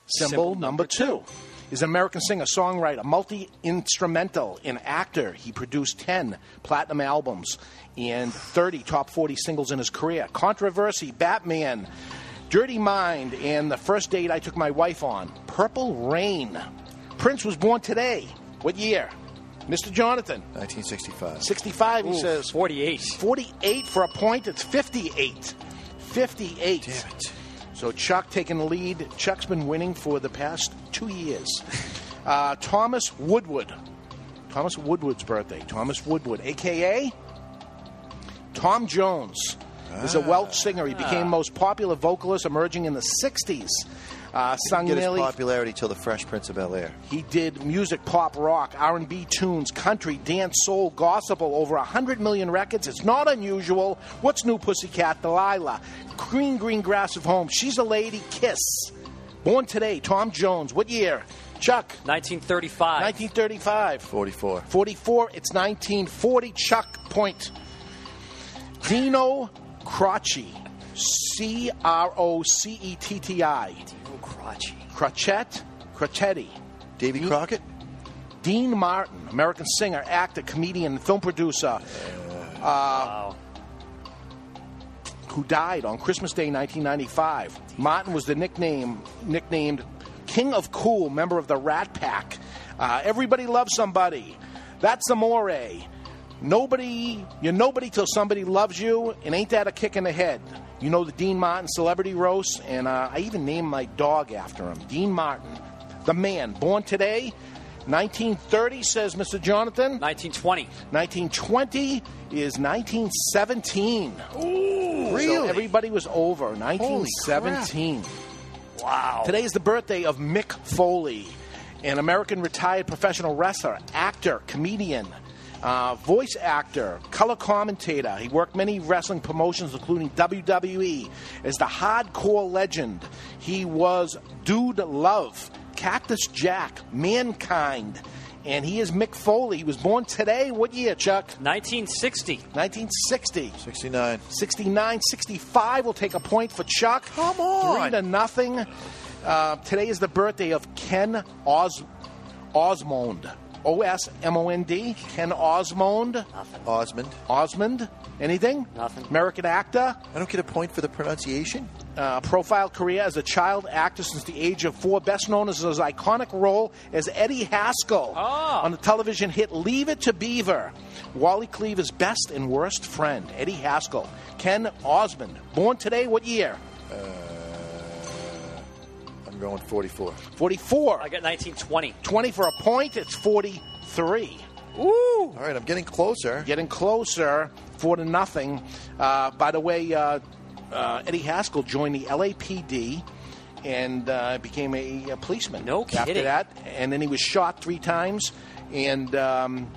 symbol, Symbol number, number two. He's an American singer, songwriter, multi instrumental, and actor. He produced 10 platinum albums and 30 top 40 singles in his career. Controversy, Batman, Dirty Mind, and the first date I took my wife on, Purple Rain. Prince was born today. What year? Mr. Jonathan. 1965. 65, he Ooh, says. 48. 48 for a point. It's 58. 58. Damn it. So Chuck taking the lead. Chuck's been winning for the past two years. Uh, Thomas Woodward. Thomas Woodward's birthday. Thomas Woodward, a.k.a. Tom Jones. Is a Welsh singer. He became most popular vocalist emerging in the 60s. Uh, sung Get his nearly popularity till the Fresh Prince of Bel Air. he did music, pop, rock, R&B tunes, country, dance, soul, gospel, over 100 million records. It's not unusual. What's New Pussycat, Delilah, Green Green Grass of Home, She's a Lady, Kiss. Born today, Tom Jones. What year? Chuck. 1935. 1935. 44. 44. It's 1940. Chuck point. Dino Crocci. C R O C E T T I. Dino Crocci. Crochet. Crocetti. Davy Crockett? Dean Martin, American singer, actor, comedian, and film producer. Uh, Who died on Christmas Day 1995. Martin was the nickname nicknamed King of Cool, member of the Rat Pack. Uh, everybody loves somebody. That's amore. Nobody, you're nobody till somebody loves you, and ain't that a kick in the head? You know the Dean Martin celebrity roast, and uh, I even named my dog after him, Dean Martin, the man, born today, 1930, says Mr. Jonathan. 1920. 1920 is 1917. Ooh, really? So everybody was over. 1917. Wow. Today is the birthday of Mick Foley, an American retired professional wrestler, actor, comedian, uh, voice actor, color commentator. He worked many wrestling promotions, including WWE. As the hardcore legend, he was Dude Love, Cactus Jack, Mankind, and he is Mick Foley. He was born today. What year, Chuck? 1960. 1960. 69. 69, 65 will take a point for Chuck. Come on. Three to nothing. Uh, today is the birthday of Ken Os- Osmond. O S M O N D. Ken Osmond. Osmond. Osmond. Anything? Nothing. American actor. I don't get a point for the pronunciation. Uh, profile career as a child actor since the age of four, best known as his iconic role as Eddie Haskell on the television hit Leave It to Beaver. Wally Cleaver's best and worst friend, Eddie Haskell. Ken Osmond. Born today, what year? Uh, I'm going 44. 44. I got 1920. 20 for a point, it's 43. Woo! All right, I'm getting closer. Getting closer, four to nothing. Uh, by the way, uh, uh, Eddie Haskell joined the LAPD and uh, became a, a policeman. No After kidding. that, and then he was shot three times, and um,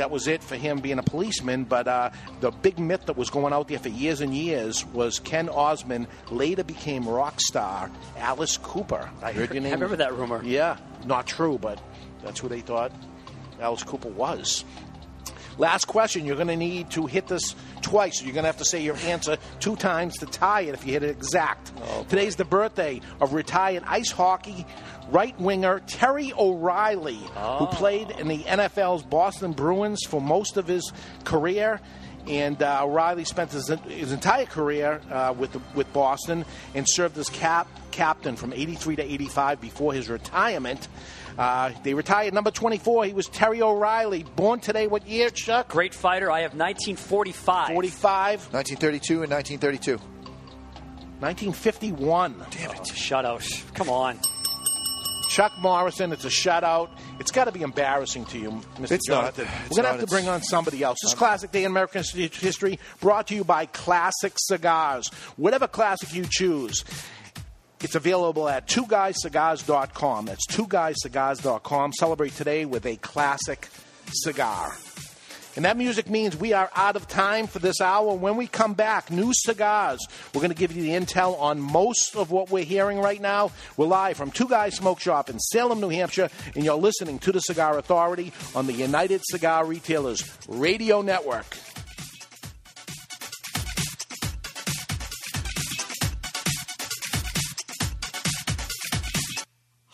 that was it for him being a policeman. But uh, the big myth that was going out there for years and years was Ken Osmond later became rock star Alice Cooper. I heard your name. I remember that rumor. Yeah, not true, but that's who they thought Alice Cooper was. Last question. You're going to need to hit this twice. You're going to have to say your answer two times to tie it if you hit it exact. Today's the birthday of retired ice hockey right winger Terry O'Reilly, who played in the NFL's Boston Bruins for most of his career. And uh, O'Reilly spent his, his entire career uh, with the, with Boston and served as cap captain from 83 to 85 before his retirement. Uh, they retired number 24. He was Terry O'Reilly. Born today, what year, Chuck? Great fighter. I have 1945. 45. 1932 and 1932. 1951. Damn it. A shutout. Come on. Chuck Morrison, it's a shutout. It's got to be embarrassing to you, Mr. It's not. Jonathan. It's We're going to have to bring on somebody else. This Classic Day in American History brought to you by Classic Cigars. Whatever classic you choose. It's available at two twoguyscigars.com. That's two twoguyscigars.com. Celebrate today with a classic cigar. And that music means we are out of time for this hour. When we come back, new cigars. We're going to give you the intel on most of what we're hearing right now. We're live from Two Guys Smoke Shop in Salem, New Hampshire, and you're listening to the Cigar Authority on the United Cigar Retailers Radio Network.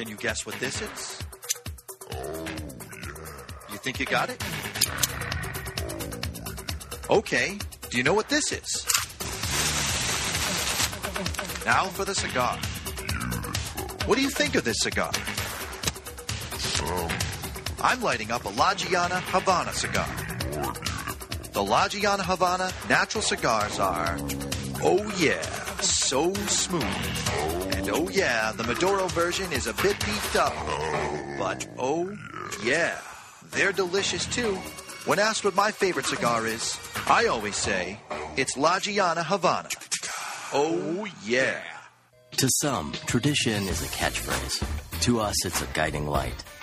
Can you guess what this is? Oh, yeah. You think you got it? Okay, do you know what this is? Now for the cigar. What do you think of this cigar? I'm lighting up a La Gianna Havana cigar. The La Gianna Havana natural cigars are, oh yeah, so smooth. And oh yeah, the Maduro version is a bit beefed up. But oh yeah, they're delicious too. When asked what my favorite cigar is, I always say it's La Gianna Havana. Oh yeah. To some, tradition is a catchphrase. To us, it's a guiding light.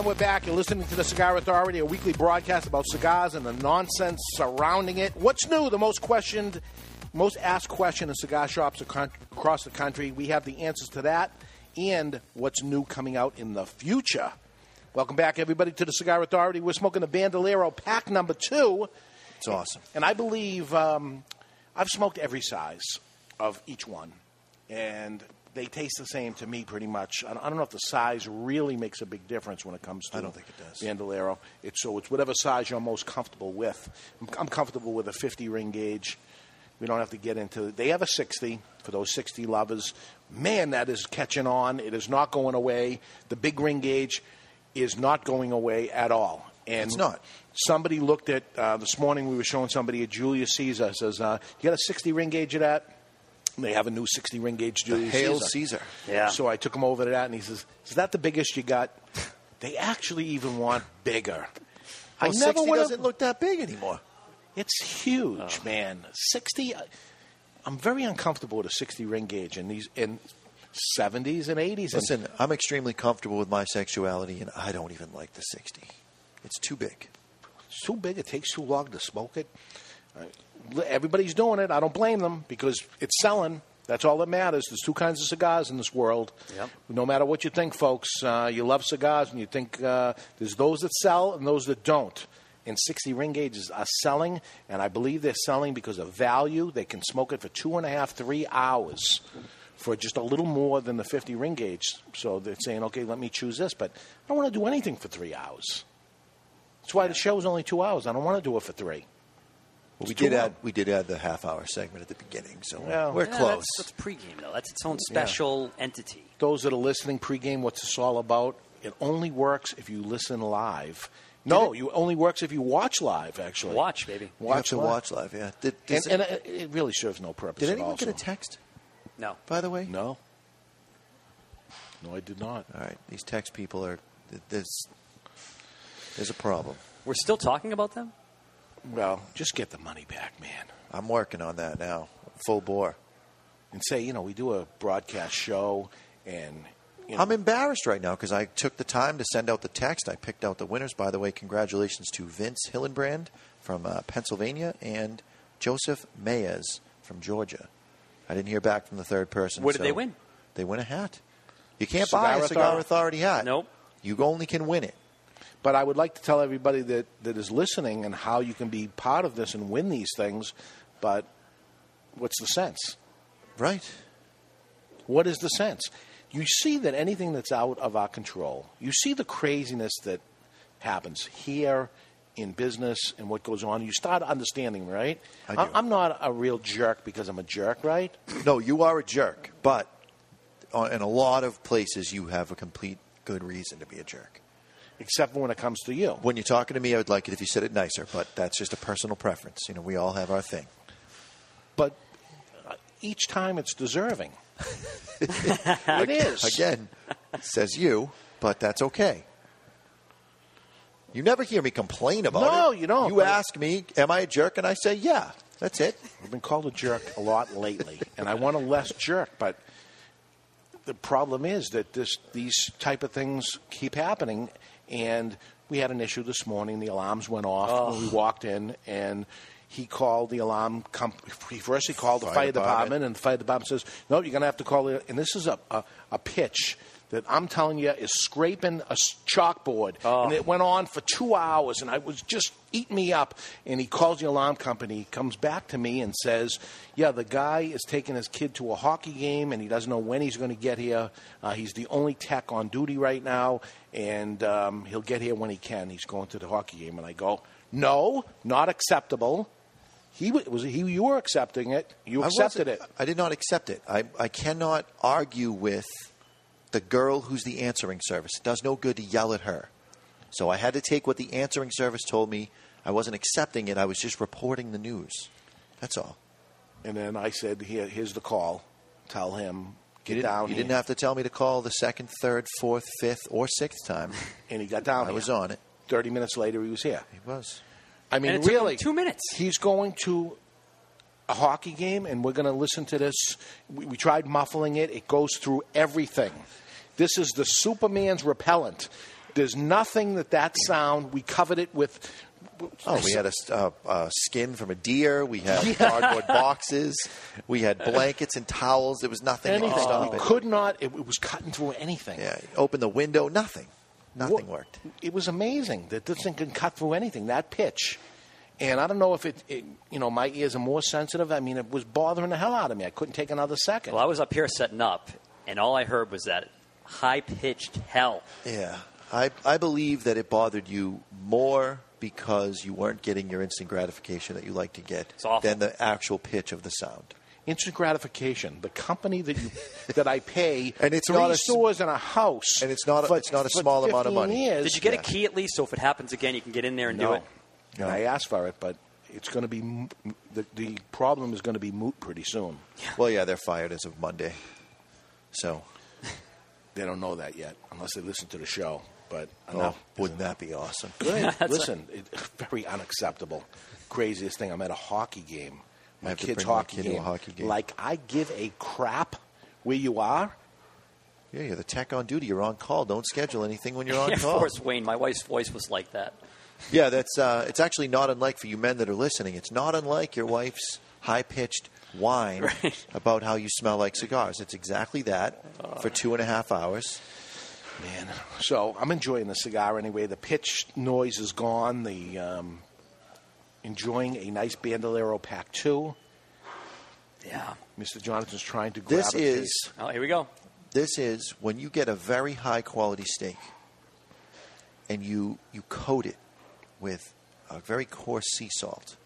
And we're back. You're listening to the Cigar Authority, a weekly broadcast about cigars and the nonsense surrounding it. What's new? The most questioned, most asked question in cigar shops across the country. We have the answers to that and what's new coming out in the future. Welcome back, everybody, to the Cigar Authority. We're smoking the Bandolero pack number two. It's awesome. And I believe um, I've smoked every size of each one. And they taste the same to me pretty much. I don't, know if the size really makes a big difference when it comes to I don't think it does. Bandolero. It's, so it's whatever size you're most comfortable with. I'm, I'm comfortable with a 50 ring gauge. We don't have to get into They have a 60 for those 60 lovers. Man, that is catching on. It is not going away. The big ring gauge is not going away at all. And It's not. Somebody looked at uh, this morning. We were showing somebody a Julius Caesar. Says, uh, "You got a 60 ring gauge of that?" They have a new 60 ring gauge Julius Hail Caesar. Caesar. Yeah. So I took him over to that, and he says, "Is that the biggest you got?" They actually even want bigger. I Well, never 60 would doesn't look that big anymore. It's huge, man. 60. uh, I'm very uncomfortable with a 60 ring gauge in these in 70s and 80s. and- Listen, I'm extremely comfortable with my sexuality, and I don't even like the 60. It's too big. It's too big. It takes too long to smoke it. Everybody's doing it. I don't blame them because it's selling. That's all that matters. There's two kinds of cigars in this world. Yep. No matter what you think, folks, uh, you love cigars and you think uh, there's those that sell and those that don't. And 60 ring gauges are selling, and I believe they're selling because of value. They can smoke it for two and a half, three hours for just a little more than the 50 ring gauge. So they're saying, okay, let me choose this, but I don't want to do anything for three hours. That's why the show's only two hours. I don't want to do it for three. Well, we did long. add we did add the half hour segment at the beginning, so Well, we're Yeah, close. That's, that's pregame, though. That's its own special entity. Those that are listening pregame, what's this all about? It only works if you listen live. No, you only works if you watch live. Actually, Watch, baby. You have Watch to watch live. Yeah. Did, And, does and it- it, it really serves no purpose. did anyone all, get a text? No. By the way, No. No, I did not. All right, these text people are there's there's a problem. We're still talking about them? Well, just get the money back, man. I'm working on that now, full bore. And say, you know, we do a broadcast show, and you know, I'm embarrassed right now because I took the time to send out the text. I picked out the winners. By the way, congratulations to Vince Hillenbrand from uh, Pennsylvania and Joseph Mayes from Georgia. I didn't hear back from the third person. What did so they win? They win a hat. You can't Cigar buy a Cigar Authority? Authority hat. Nope. You only can win it. But I would like to tell everybody that, that is listening and how you can be part of this and win these things. But what's the sense? Right. What is the sense? You see that anything that's out of our control, you see the craziness that happens here in business and what goes on. You start understanding, right? I do. I'm not a real jerk because I'm a jerk, right? No, you are a jerk, but uh, in a lot of places you have a complete good reason to be a jerk. Except when it comes to you. When you're talking to me, I would like it if you said it nicer, but that's just a personal preference. You know, we all have our thing. But uh, each time it's deserving. it is. Again, says you, but that's okay. You never hear me complain about it. No, you don't. You ask me, am I a jerk? And I say, yeah. That's it. I've been called a jerk a lot lately, and I want a less jerk. But the problem is that this these type of things keep happening, and we had an issue this morning. The alarms went off when we walked in, and he called the alarm company. First, he called the Fire fire, department. department. and the fire department says, "No, you're going to have to call it." And this is a, a, a pitch that I'm telling you is scraping a chalkboard, and it went on for two hours, and I was just eating me up. And he calls the alarm company, comes back to me, and says, "Yeah, the guy is taking his kid to a hockey game, and he doesn't know when he's going to get here. Uh, he's the only tech on duty right now, and um, he'll get here when he can. He's going to the hockey game." And I go, "No, not acceptable." He was he. You were accepting it. You I accepted wasn't- it. I did not accept it. I, I cannot argue with the girl who's the answering service. It does no good to yell at her. So I had to take what the answering service told me. I wasn't accepting it. I was just reporting the news. That's all. And then I said, Here, "Here's the call. Tell him get You didn't, down." you here." didn't have to tell me to call the second, third, fourth, fifth, or sixth time. and he got down. I here. was on it. Thirty minutes later, he was here. He was. I mean, And it took him really, two minutes. He's going to a hockey game, and we're going to listen to this. We, we tried muffling it; it goes through everything. This is the Superman's repellent. There's nothing that that sound. We covered it with. Oh, we had a, uh, uh, skin from a deer. We had Yeah. cardboard boxes. We had blankets and towels. There was nothing that anything. could stop we it. could not. It, it was cutting through anything. Yeah, open the window. Nothing. Nothing worked. It was amazing that this thing can cut through anything. That pitch. And I don't know if it, it, you know, my ears are more sensitive. I mean, it was bothering the hell out of me. I couldn't take another second. Well, I was up here setting up, and all I heard was that high pitched hell. Yeah, I I believe that it bothered you more because you weren't getting your instant gratification that you like to get than the actual pitch of the sound. Instant gratification. The company that you that I pay And it's three not a s- stores and a house, and it's not a- for- it's not a for small amount of 15 money. Years. Did you get a key at least, so if it happens again, you can get in there and do No. it? And I asked for it, but it's going to be the the problem is going to be moot pretty soon. Well, yeah, they're fired as of Monday. So They don't know that yet, unless they listen to the show. But I don't enough. wouldn't that be awesome? Good. That's a- Listen, it, very unacceptable. Craziest thing. I'm at a hockey game. I My have to kid's bring my hockey kid to a game. hockey game. Like I give a crap where you are. Yeah, you're the tech on duty. You're on call. Don't schedule anything when you're on yeah, call. of course, Wayne. My wife's voice was like that. Yeah, that's uh, it's actually not unlike for you men that are listening. It's not unlike your wife's high pitched whine about how you smell like cigars. It's exactly that for two and a half hours. Man, so I'm enjoying the cigar anyway. The pitch noise is gone. The um, enjoying a nice Bandolero Pack Two. Yeah, Mr. Jonathan's trying to. Grab This a is case. Oh, here we go. This is when you get a very high quality steak and you you coat it with a very coarse sea salt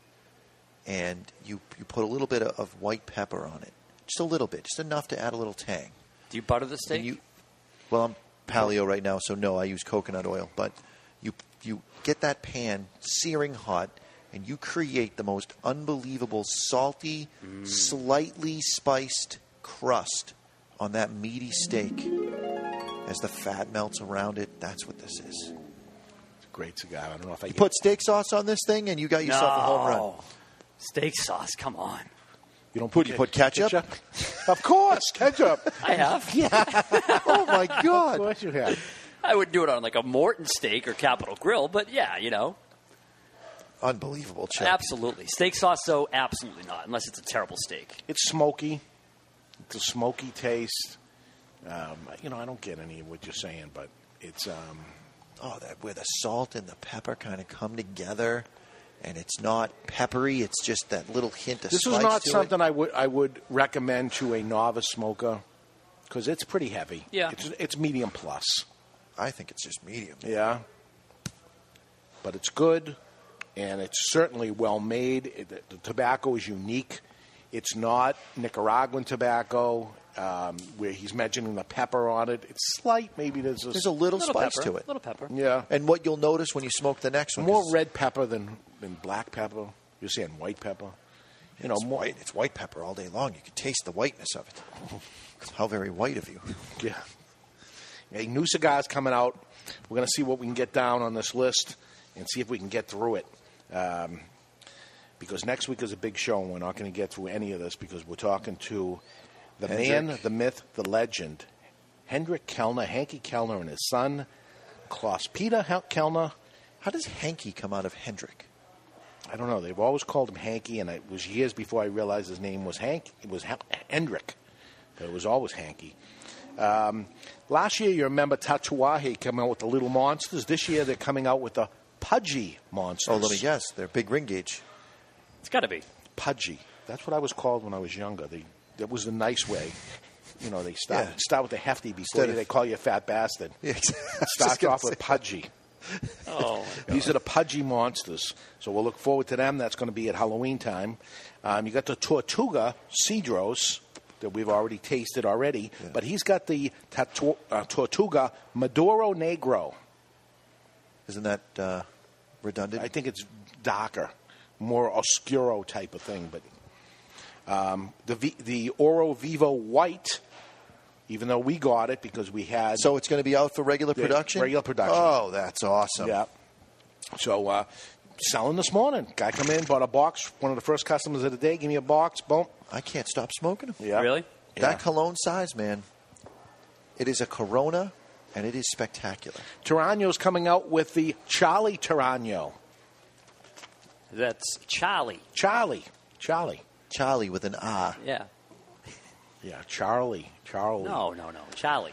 and you you put a little bit of, of white pepper on it. Just a little bit, just enough to add a little tang. Do you butter the steak? And you, well, I'm paleo right now, so no, I use coconut oil. But you you get that pan searing hot, and you create the most unbelievable salty, mm. slightly spiced crust on that meaty steak. As the fat melts around it, that's what this is. It's a great cigar. I don't know if I You get- put steak sauce on this thing, and you got yourself a home run. Steak sauce, come on. You don't put, you put ketchup? of course, ketchup. I have. Yeah. oh my god. Of course you have. I would do it on like a Morton steak or Capital Grille, but yeah, you know, Unbelievable, Chuck. absolutely. Steak sauce, though, absolutely not, unless it's a terrible steak. It's smoky. It's a smoky taste. Um, you know, I don't get any of what you're saying, but it's um, oh, that where the salt and the pepper kind of come together, and it's not peppery. It's just that little hint of this is not to it. something I would I would recommend to a novice smoker because it's pretty heavy. Yeah. it's, it's medium plus. I think it's just medium. Yeah, but it's good, and it's certainly well made. The, the tobacco is unique. It's not Nicaraguan tobacco um, where he's mentioning the pepper on it. It's slight. Maybe there's a, There's a little, spice pepper, to it. little pepper. Yeah. And what you'll notice when you smoke the next one, more 'cause red pepper than, than black pepper. You're saying white pepper. You know, it's more. white. It's white pepper all day long. You can taste the whiteness of it. How very white of you. Yeah. A new cigar's coming out. We're going to see what we can get down on this list and see if we can get through it. Um, because next week is a big show, and we're not going to get through any of this because we're talking to the man, the myth, the legend, Hendrik Kelner, Hanky Kelner, and his son, Klaus Peter Hel- Kelner. How does Hanky come out of Hendrik? I don't know. They've always called him Hanky, and it was years before I realized his name was Hank. It was Hel- Hendrik, but it was always Hanky. Um, last year, you remember Tatuaje came out with the Little Monsters. This year, they're coming out with the Pudgy Monsters. Oh, let me guess. They're big ring gauge. It's got to be. Pudgy. That's what I was called when I was younger. They, that was the nice way. You know, they start Yeah. start with the hefty before Instead you, they call you a fat bastard. Yeah, exactly. I was just Start off with. Pudgy. Oh, These are the pudgy monsters. So we'll look forward to them. That's going to be at Halloween time. Um, you got the Tortuga Cedros that we've already tasted already, but he's got the Tatu- uh, Tortuga Maduro Negro. Isn't that uh, redundant? I think it's darker, more oscuro type of thing. But um, the v- the Oro Vivo White, even though we got it because we had So it's going to be out for regular production? regular production. Oh, that's awesome. Yeah. So uh, selling this morning. Guy come in, bought a box. One of the first customers of the day. Give me a box. Boom. I can't stop smoking them. Yeah. Really? That cologne size, man. It is a Corona, and it is spectacular. Torano's coming out with the Charlie Torano. That's Charlie. Charlie. Charlie. Charlie with an ah. Yeah. Yeah, Charlie. Charlie. No, no, no. Charlie.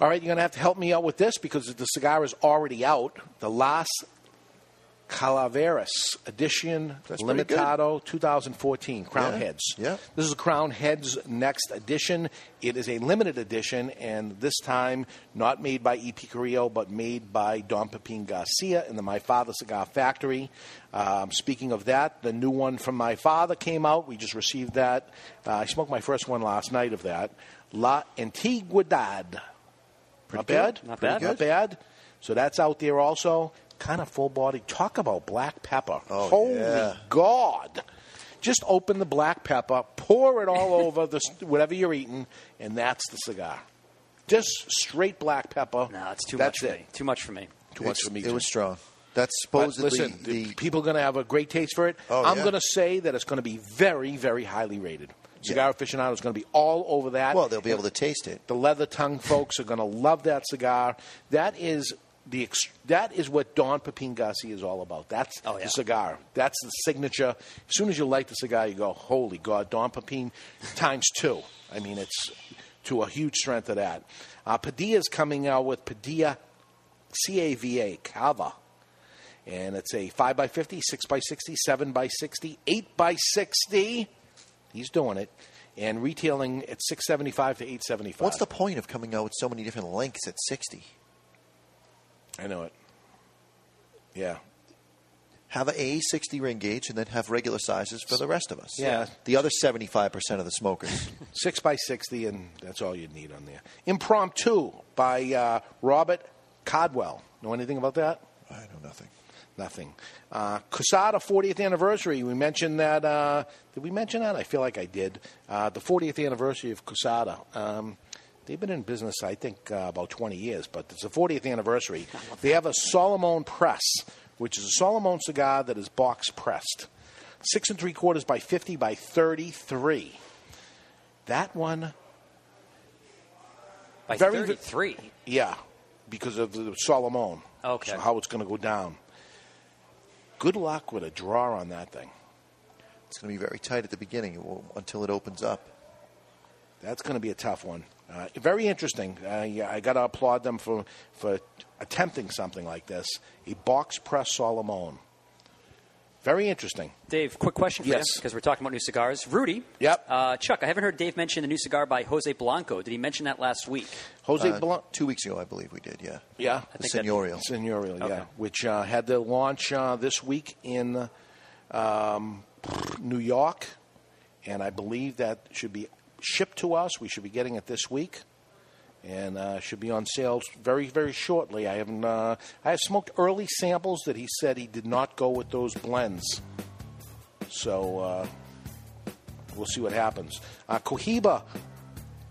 All right, you're going to have to help me out with this because the cigar is already out. The Las Calaveras Edition That's. Limitado 2014 Crown Yeah, Heads. yeah. This is Crowned Heads next edition. It is a limited edition, and this time not made by E.P. Carrillo, but made by Don Pepin Garcia in the My Father Cigar Factory. Um, speaking of that, the new one from My Father came out. We just received that. Uh, I smoked my first one last night of that. La Antigüedad. Not bad. Not bad. Not bad. So that's out there also. Kind of full body. Talk about black pepper. Oh, Holy yeah. God. Just open the black pepper, pour it all over the whatever you're eating, and that's the cigar. Just straight black pepper. No, it's too that's much for it. me. Too much for me. Too much It's- for me. It too. was strong. That's But supposedly listen, the, the. people are going to have a great taste for it. Oh, I'm yeah. going to say that it's going to be very, very highly rated. Cigar aficionado is going to be all over that. Well, they'll be able to taste it. The leather tongue folks are going to love that cigar. That is the ex- that is what Don Pepin Garcia is all about. That's Oh, yeah. the cigar. That's the signature. As soon as you light the cigar, you go, "Holy God, Don Pepin times two. I mean, it's to a huge strength of that. Uh, is coming out with Padilla CAVA Cava. And it's a 5x50, 6x60, 7x60, 8x60. He's doing it. And retailing at 675 to 875 What's the point of coming out with so many different lengths at 60? I know it. Yeah. Have a A60 ring gauge and then have regular sizes for the rest of us. Yeah. The other 75% of the smokers. Six by sixty, and that's all you need on there. Impromptu by uh, Robert Caldwell. Know anything about that? I know nothing. Nothing. Uh, Casada 40th anniversary. We mentioned that. Uh, did we mention that? I feel like I did. Uh, the 40th anniversary of Casada. Um, they've been in business, I think, uh, about 20 years, but it's the 40th anniversary. They have a Solomon press, which is a Solomon cigar that is box pressed. Six and three quarters by 50 by 33. That one. By Very- 33. Yeah, because of the Solomon. Okay. So how it's going to go down. Good luck with a draw on that thing. It's going to be very tight at the beginning until it opens up. That's going to be a tough one. Uh, very interesting. Uh, yeah, I got to applaud them for, for attempting something like this. A box press Solomon. Very interesting. Dave, quick question for Yes. you because we're talking about new cigars. Rudy. Yep. Uh, Chuck, I haven't heard Dave mention the new cigar by Jose Blanco. Did he mention that last week? Jose Uh, Blanc. Two weeks ago, I believe we did, yeah. Yeah. The Señorial. Señorial, yeah. Okay. Which uh, had their launch uh, this week in um, New York. And I believe that should be shipped to us. We should be getting it this week. And uh, should be on sale very, very shortly. I haven't. Uh, I have smoked early samples that he said he did not go with those blends. So uh, we'll see what happens. Uh, Cohiba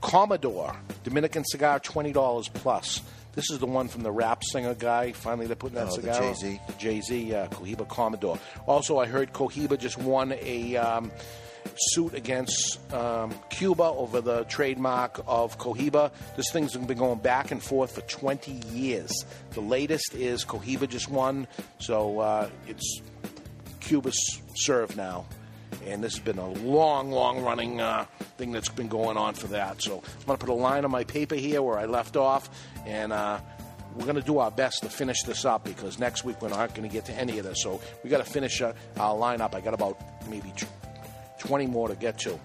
Comador Dominican cigar, twenty dollars plus. This is the one from the rap singer guy. Finally, they're putting that Oh, cigar. Jay-Z. Jay Z, yeah, Cohiba Comador. Also, I heard Cohiba just won a um, suit against um, Cuba over the trademark of Cohiba. This thing's been going back and forth for 20 years. The latest is Cohiba just won, so uh, it's Cuba's serve now. And this has been a long, long running uh, thing that's been going on for that. So I'm going to put a line on my paper here where I left off, and uh, we're going to do our best to finish this up because next week we're not going to get to any of this. So we got to finish uh, our lineup. I got about maybe 20 more to get to.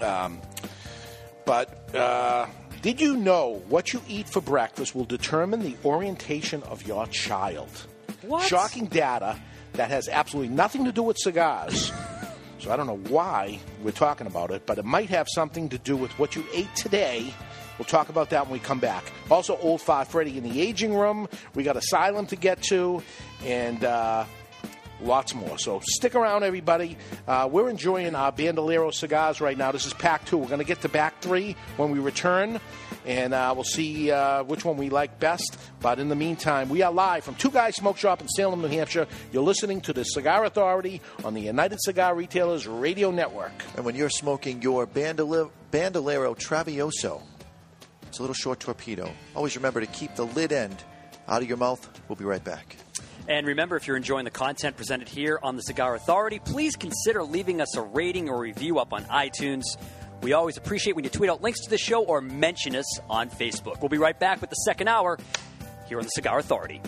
Um, but uh, Did you know what you eat for breakfast will determine the orientation of your child? What? Shocking data that has absolutely nothing to do with cigars. So I don't know why we're talking about it, but it might have something to do with what you ate today. We'll talk about that when we come back. Also, Old Fat Freddy in the aging room. We got Asylum to get to, and uh, lots more. So stick around, everybody. Uh, we're enjoying our Bandolero cigars right now. This is pack two. We're going to get to pack three when we return, and uh, we'll see uh, which one we like best. But in the meantime, we are live from Two Guys Smoke Shop in Salem, New Hampshire. You're listening to the Cigar Authority on the United Cigar Retailers Radio Network. And when you're smoking your Bandole- Bandolero Travioso, it's a little short torpedo. Always remember to keep the lid end out of your mouth. We'll be right back. And remember, if you're enjoying the content presented here on the Cigar Authority, please consider leaving us a rating or review up on iTunes. We always appreciate when you tweet out links to the show or mention us on Facebook. We'll be right back with the second hour here on the Cigar Authority.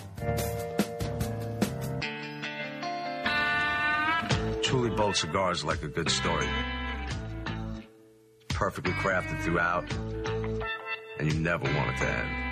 Truly bold cigars like a good story. Perfectly crafted throughout, and you never want it to end.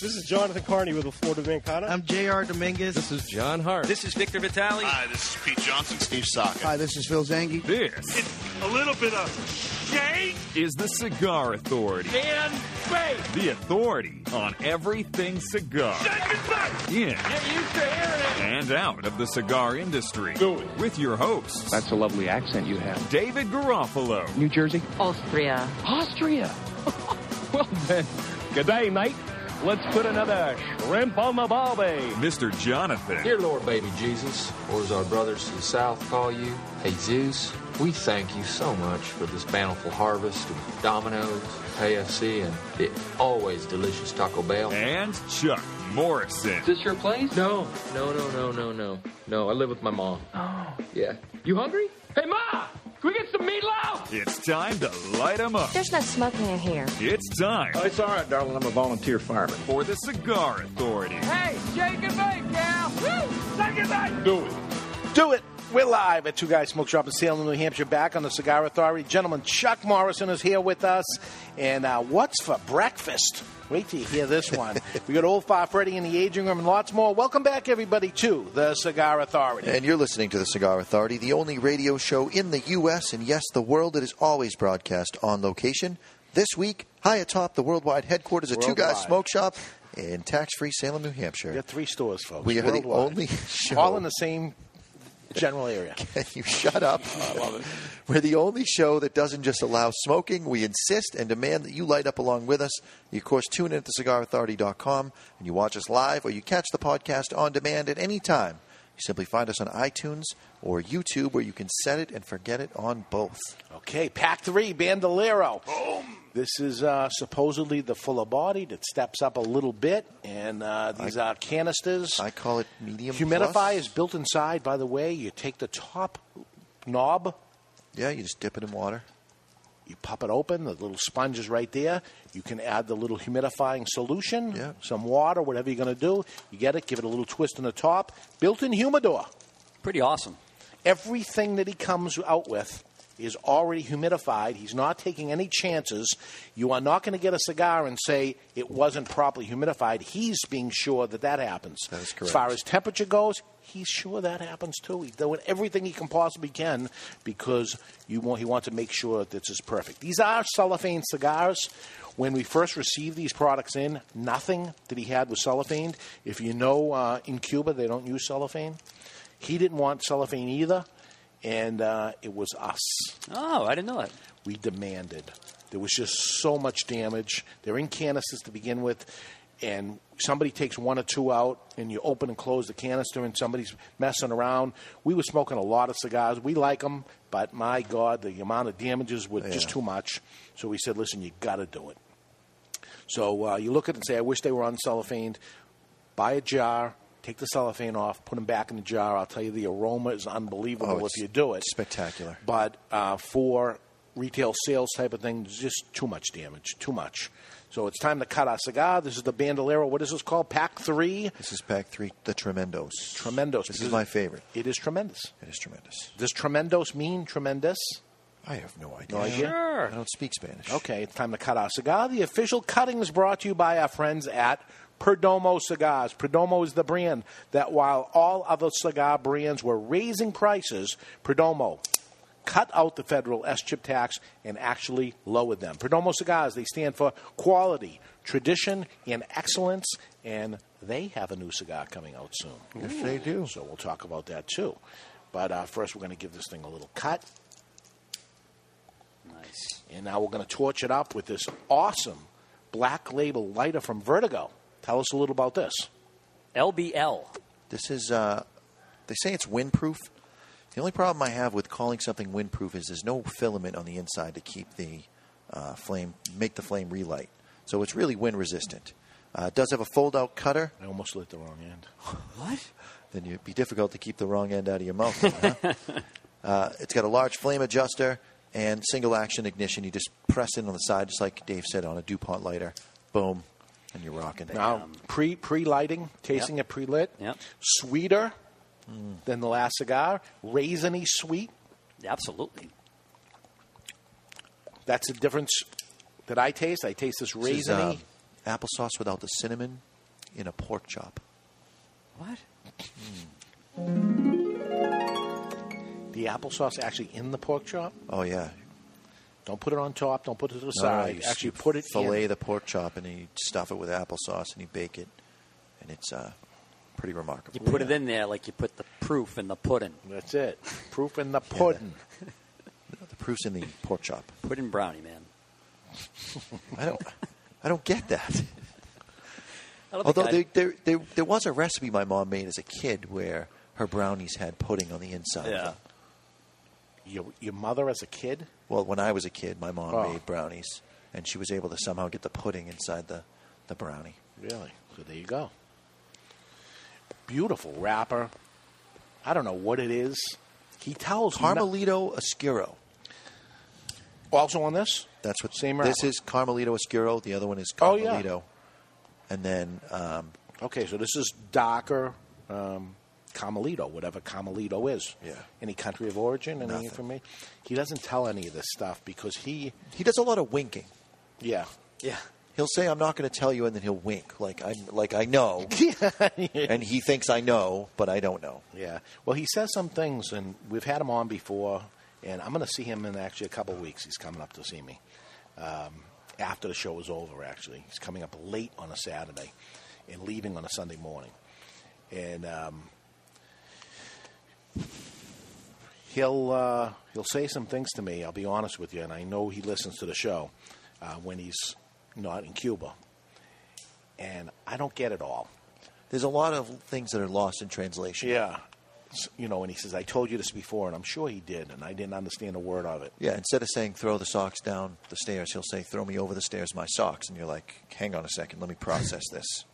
This is Jonathan Carney with the Florida Mancana. I'm J.R. Dominguez. This is John Hart. This is Victor Vitale. Hi, this is Pete Johnson. Steve Sock. Hi, this is Phil Zangi. This It's a little bit of shade is the Cigar Authority. and faith. The authority on everything cigar. In Get used to hearing it. and out of the cigar industry. Do it. With your hosts, That's a lovely accent you have. David Garofalo, New Jersey? Austria. Austria. well then, good day, mate. Let's put another shrimp on the barbie. Mr. Jonathan, Dear Lord, baby Jesus, or as our brothers in the south call you, hey Zeus, we thank you so much for this bountiful harvest of Domino's, KFC, and the always delicious Taco Bell. and Chuck Morrison. Is this your place? No, no, no, no, no, no. No, I live with my mom. Oh. Yeah. You hungry? Hey, Ma! Can we get some meatloaf? It's time to light 'em up. There's no smoking in here. It's time Oh, it's all right, darling. I'm a volunteer fireman. for the Cigar Authority. Hey, shake and bake, gal. Woo! Shake and bake. Do it. Do it. We're live at Two Guys Smoke Shop in Salem, New Hampshire, back on the Cigar Authority. Gentleman, Chuck Morrison is here with us. And uh, what's for breakfast? Wait till you hear this one. we got Old Far Freddy in the aging room and lots more. Welcome back, everybody, to the Cigar Authority. And you're listening to the Cigar Authority, the only radio show in the U.S. and yes, the world that is always broadcast on location. This week, high atop the worldwide headquarters of Two Guys Smoke Shop in tax-free Salem, New Hampshire. We got three stores, folks. We are the only show. All in the same general area. Can you shut up? Oh, I love it. We're the only show that doesn't just allow smoking. We insist and demand that you light up along with us. You, of course, tune in at thecigarauthority.com and you watch us live or you catch the podcast on demand at any time. You simply find us on iTunes or YouTube where you can set it and forget it on both. Okay, pack three, Bandolero. This is uh, supposedly the fuller bodied. It steps up a little bit, and uh, these are canisters. I call it medium. Humidify plus. is built inside, by the way. You take the top knob. Yeah, you just dip it in water. You pop it open. The little sponge is right there. You can add the little humidifying solution, Yeah. some water, whatever you're going to do. You get it. Give it a little twist in the top. Built-in humidor. Pretty awesome. Everything that he comes out with is already humidified. He's not taking any chances. You are not going to get a cigar and say it wasn't properly humidified. He's being sure that that happens. That is correct. As far as temperature goes, he's sure that happens too. He's doing everything he can possibly can because you want, he wants to make sure that this is perfect. These are cellophane cigars. When we first received these products in, nothing that he had was cellophane. If you know, uh, in Cuba they don't use cellophane. He didn't want cellophane either, and uh, it was us. Oh, I didn't know that. We demanded. There was just so much damage. They're in canisters to begin with, and somebody takes one or two out, and you open and close the canister, and somebody's messing around. We were smoking a lot of cigars. We like them, but my God, the amount of damages were just too much. So we said, listen, you got to do it. So uh, you look at it and say, I wish they were on cellophane. Buy a jar, take the cellophane off, put them back in the jar. I'll tell you, the aroma is unbelievable Oh, if you do it. Spectacular. But uh, for retail sales type of thing, there's just too much damage, too much. So it's time to cut our cigar. This is the Bandolero. What is this called? Pack three. This is pack three, the Tremendos. Tremendos. This is my favorite. It is tremendous. It is tremendous. Does tremendos mean tremendous? I have no idea. No idea? I don't speak Spanish. Okay, it's time to cut our cigar. The official cutting is brought to you by our friends at Perdomo Cigars. Perdomo is the brand that, while all other cigar brands were raising prices, Perdomo cut out the federal SCHIP tax and actually lowered them. Perdomo Cigars, they stand for quality, tradition, and excellence, and they have a new cigar coming out soon. Yes, they do. So we'll talk about that too. But uh, first, we're going to give this thing a little cut. Nice. And now we're going to torch it up with this awesome black label lighter from Vertigo. Tell us a little about this. LBL. This is, uh, they say it's windproof. The only problem I have with calling something windproof is there's no filament on the inside to keep the uh, flame, make the flame relight. So it's really wind resistant. Uh, it does have a fold out cutter. I almost lit the wrong end. What? Then it'd be difficult to keep the wrong end out of your mouth. huh? uh, it's got a large flame adjuster and single action ignition. You just press in on the side, just like Dave said, on a DuPont lighter. Boom. And you're rocking. It. Now, pre pre lighting, tasting it pre lit, Yep. sweeter than the last cigar, raisiny sweet. Absolutely. That's the difference that I taste. I taste this This is, raisiny. uh, applesauce without the cinnamon in a pork chop. What? the applesauce actually in the pork chop. Oh yeah. Don't put it on top. Don't put it to the No, side. you actually, s- put it fillet in. the pork chop and then you stuff it with applesauce and you bake it, and it's uh, pretty remarkable. You put it in there like you put the proof in the pudding. That's it. Proof in the pudding. The proof's in the pork chop. Pudding brownie, man. I don't. I don't get that. Don't Although there, there, there, there was a recipe my mom made as a kid where her brownies had pudding on the inside. of Yeah. Your, your mother as a kid? Well, when I was a kid, my mom Oh. made brownies, and she was able to somehow get the pudding inside the, the brownie. Really? So there you go. Beautiful wrapper. I don't know what it is. He tells me. Carmelito Oscuro. Also on this? That's what. Same This is Carmelito Oscuro. The other one is Oh, yeah. Carmelito. And then um, Okay, so this is darker. Um, Carmelito, whatever Carmelito is. Yeah. Any country of origin, any Nothing. information. He doesn't tell any of this stuff because he. He does a lot of winking. Yeah. Yeah. He'll say, "I'm not going to tell you," and then he'll wink, like I like I know, and he thinks I know, but I don't know. Yeah. Well, he says some things, and we've had him on before, and I'm going to see him in actually a couple of weeks. He's coming up to see me um, after the show is over. Actually, he's coming up late on a Saturday and leaving on a Sunday morning, and um, he'll uh, he'll say some things to me. I'll be honest with you, and I know he listens to the show uh, when he's not in Cuba, and I don't get it all. There's a lot of things that are lost in translation. Yeah. You know, and he says, I told you this before, and I'm sure he did, and I didn't understand a word of it. Yeah, instead of saying throw the socks down the stairs, he'll say throw me over the stairs my socks, and you're like, hang on a second, let me process this.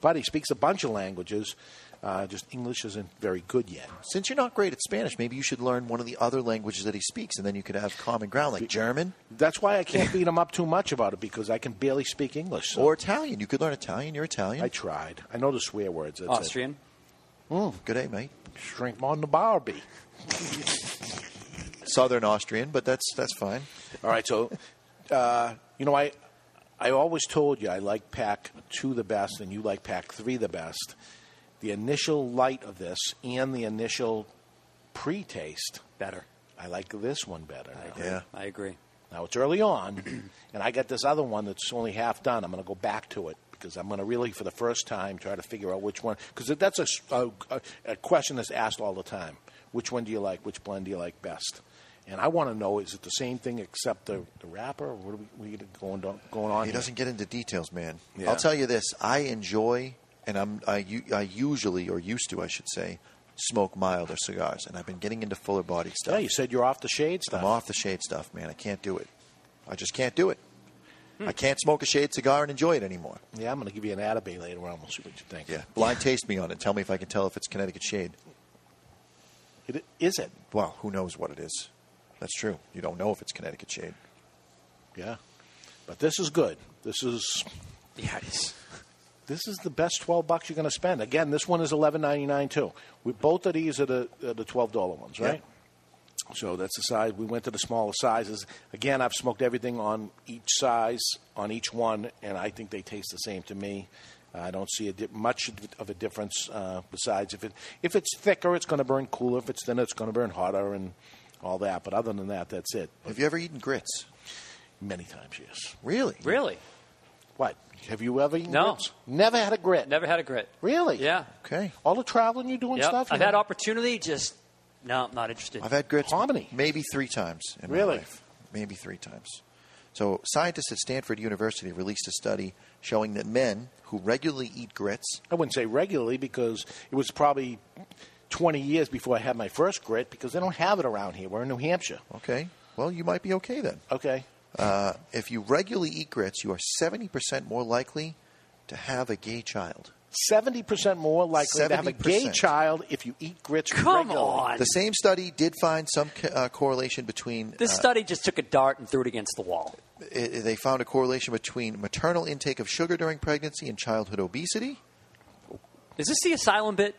But he speaks a bunch of languages, uh, just English isn't very good yet. Since you're not great at Spanish, maybe you should learn one of the other languages that he speaks, and then you could have common ground, like German That's why I can't beat him up too much about it, because I can barely speak English. so- or Italian. You could learn Italian. You're Italian. I tried. I know the swear words. That's Austrian. Mm, good day, mate. It. Shrink on the Barbie. Southern Austrian, but that's that's fine. All right, so uh, you know, I I always told you I like Pack Two the best, and you like Pack Three the best. The initial light of this and the initial pre-taste better. I like this one better. now. Yeah. I agree. Now it's early on, and I got this other one that's only half done. I'm going to go back to it because I'm going to really, for the first time, try to figure out which one. Because that's a a question that's asked all the time. Which one do you like? Which blend do you like best? And I want to know: is it the same thing except the, the wrapper? Or what are we, we going on, going on? He here? doesn't get into details, man. Yeah. I'll tell you this: I enjoy, and I'm I, I usually or used to, I should say, smoke milder cigars, and I've been getting into fuller body stuff. Yeah, you said you're off the shade stuff. I'm off the shade stuff, man. I can't do it. I just can't do it. Hmm. I can't smoke a shade cigar and enjoy it anymore. Yeah, I'm going to give you an Atabey later on. We'll see what you think. Yeah, blind taste me on it. Tell me if I can tell if it's Connecticut shade. It, is it? Well, who knows what it is? That's true. You don't know if it's Connecticut shade. Yeah, but this is good. This is Yeah, it is. This is the best twelve bucks you're going to spend. Again, this one is eleven ninety nine too. We, both of these are the are the twelve dollar ones, right? So that's the size. We went to the smaller sizes. Again, I've smoked everything on each size on each one, and I think they taste the same to me. I don't see a di- much of a difference. Uh, besides, if it if it's thicker, it's going to burn cooler. If it's thinner, it's going to burn hotter, and all that. But other than that, that's it. Have you ever eaten grits? Many times, yes. Really? Really? What? Have you ever eaten No. grits? Never had a grit. Never had a grit. Really? Yeah. Okay. All the traveling you do and Yep. stuff. you I've know? had opportunity, just no, not interested. I've had grits Harmony. maybe three times in Really? my life. Maybe three times. So, scientists at Stanford University released a study showing that men who regularly eat grits I wouldn't say regularly because it was probably 20 years before I had my first grit because they don't have it around here. We're in New Hampshire. Okay. Well, you might be okay then. Okay. Uh, if you regularly eat grits, you are 70% more likely to have a gay child. 70% more likely to have a gay 70%. child if you eat grits Come regularly. on. The same study did find some co- uh, correlation between. This uh, study just took a dart and threw it against the wall. i- they found a correlation between maternal intake of sugar during pregnancy and childhood obesity. Is this the asylum bit?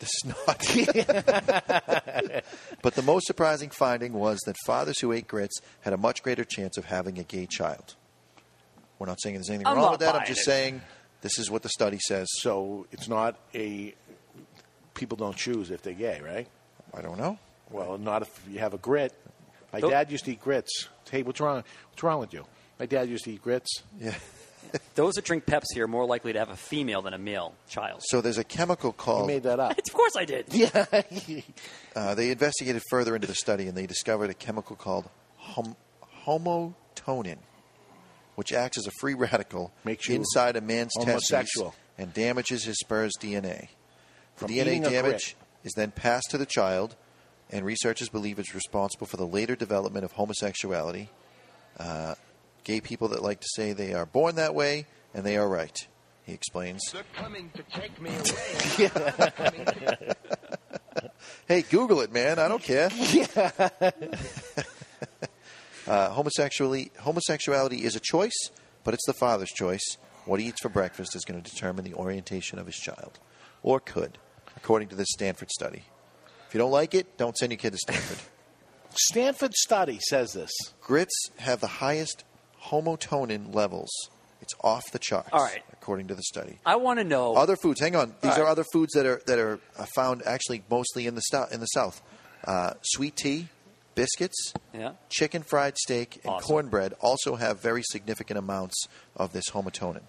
This is not. but the most surprising finding was that fathers who ate grits had a much greater chance of having a gay child. We're not saying there's anything I'm wrong with that. I'm just it. saying this is what the study says. So it's not a. People don't choose if they're gay, right? I don't know. Well, not if you have a grit. My Nope. dad used to eat grits. Hey, what's wrong? What's wrong with you? My dad used to eat grits. Yeah. Those that drink Pepsi are more likely to have a female than a male child. So there's a chemical called. You called. made that up. of course I did. Yeah. Uh, they investigated further into the study and they discovered a chemical called hom- homotonin, which acts as a free radical Makes you inside a man's testes and damages his sperm's DNA. The From DNA eating a damage is then passed to the child, and researchers believe it's responsible for the later development of homosexuality. Uh, gay people that like to say they are born that way, and they are right, he explains. They're coming to take me away. Hey, Google it, man. I don't care. uh, homosexuality, homosexuality is a choice, but it's the father's choice. What he eats for breakfast is going to determine the orientation of his child. or could, according to this Stanford study. If you don't like it, don't send your kid to Stanford. Stanford study says this. Grits have the highest homotonin levels. It's off the charts, All right. according to the study. I want to know. Other foods. Hang on. These All are right. other foods that are that are uh, found actually mostly in the stou- in the South. Uh, sweet tea, biscuits, Yeah. chicken fried steak, and Awesome. cornbread also have very significant amounts of this homotonin.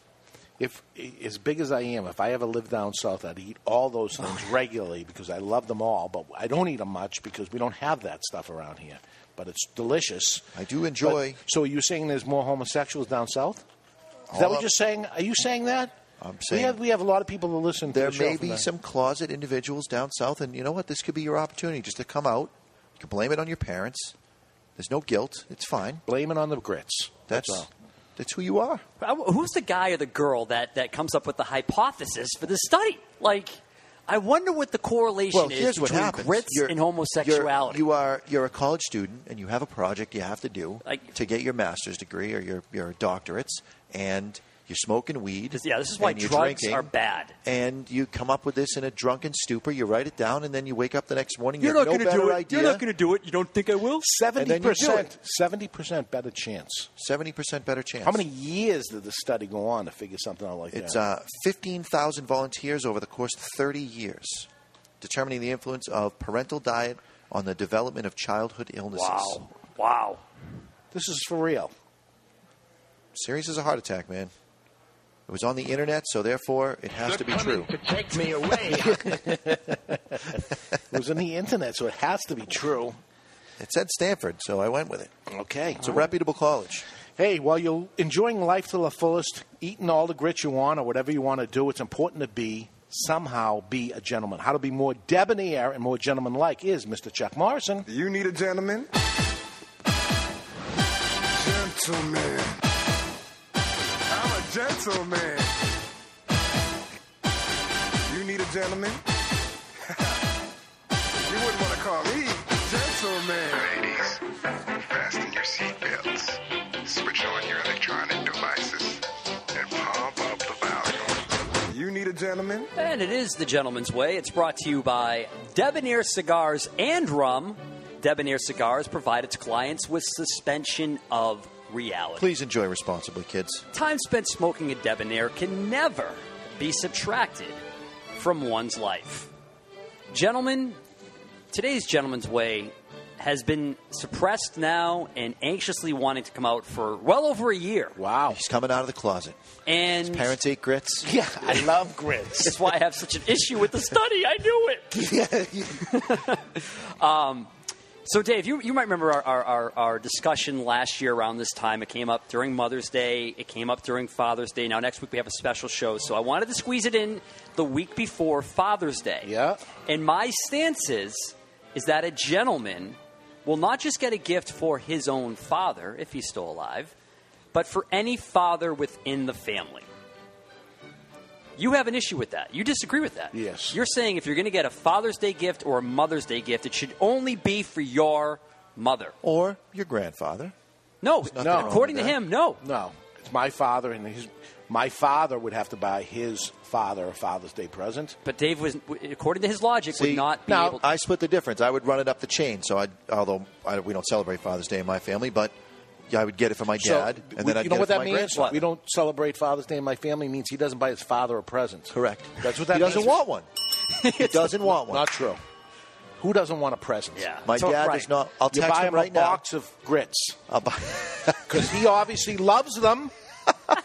If as big as I am, if I ever lived down south, I'd eat all those things regularly because I love them all. But I don't eat them much because we don't have that stuff around here. But it's delicious. I do enjoy. so, are you saying there's more homosexuals down south? Is All that what up- you're saying? Are you saying that? I'm we saying have we have a lot of people who listen. To there the may from be some closet individuals down south, and you know what? This could be your opportunity just to come out. You can blame it on your parents. There's no guilt. It's fine. Blame it on the grits. That's That's all. that's who you are. Who's the guy or the girl that, that comes up with the hypothesis for this study? Like, I wonder what the correlation Well, is what between happens. grits You're- and homosexuality. You're, you are you're a college student, and you have a project you have to do to get your master's degree or your your doctorates, and you're smoking weed. yeah, this is why you're drugs drinking, are bad. And you come up with this in a drunken stupor. You write it down, and then you wake up the next morning. You're you have not no gonna do it. idea. You're not going to do it. You don't think I will? Seventy then you do percent. Seventy percent better chance. Seventy percent better chance. How many years did the study go on to figure something out like It's that? It's uh, 15,000 volunteers over the course of 30 years, determining the influence of parental diet on the development of childhood illnesses. Wow. Wow. This is for real. Serious as a heart attack, man. It was on the internet, so therefore it has to be true. To take me away. it was on the internet, so it has to be true. It said Stanford, so I went with it. Okay. It's a reputable college. Hey, while you're enjoying life to the fullest, eating all the grit you want or whatever you want to do, it's important to be somehow be a gentleman. How to be more debonair and more gentleman-like is Mr. Chuck Morrison. You need a gentleman? Gentleman. I'm gentleman. You need a gentleman? you wouldn't want to call me gentleman. Ladies, fasten your seatbelts, switch on your electronic devices, and pump up the volume. You need a gentleman? And it is the gentleman's way. It's brought to you by Debonair Cigars and Rum. Debonair Cigars provide its clients with suspension of reality. Please enjoy responsibly, kids. Time spent smoking a debonair can never be subtracted from one's life. Gentlemen, today's gentleman's way has been suppressed now and anxiously wanting to come out for well over a year. Wow. He's coming out of the closet. And His parents ate grits. Yeah, I love grits. That's why I have such an issue with the study. I knew it. um, so, Dave, you, you might remember our, our, our, our discussion last year around this time. It came up during Mother's Day. It came up during Father's Day. Now, next week we have a special show. So, I wanted to squeeze it in the week before Father's Day. Yeah. And my stance is, is that a gentleman will not just get a gift for his own father, if he's still alive, but for any father within the family. You have an issue with that. You disagree with that. Yes. You're saying if you're going to get a Father's Day gift or a Mother's Day gift, it should only be for your mother. Or your grandfather. No, no. according to him, no. No, it's my father, and his my father would have to buy his father a Father's Day present. But Dave was, according to his logic, See, would not be now able. I split the difference. I would run it up the chain. So I, although I, we don't celebrate Father's Day in my family, but I would get it for my So, dad, and we- then I'd you know get what it for that my means? grandson. We don't celebrate Father's Day in my family. Means he doesn't buy his father a present. Correct. That's what that means. he doesn't means. want one. he doesn't want one. Not true. Who doesn't want a present? Yeah. My So- dad right. does not. I'll You text buy him him right a now. box of grits I'll buy. because he obviously loves them.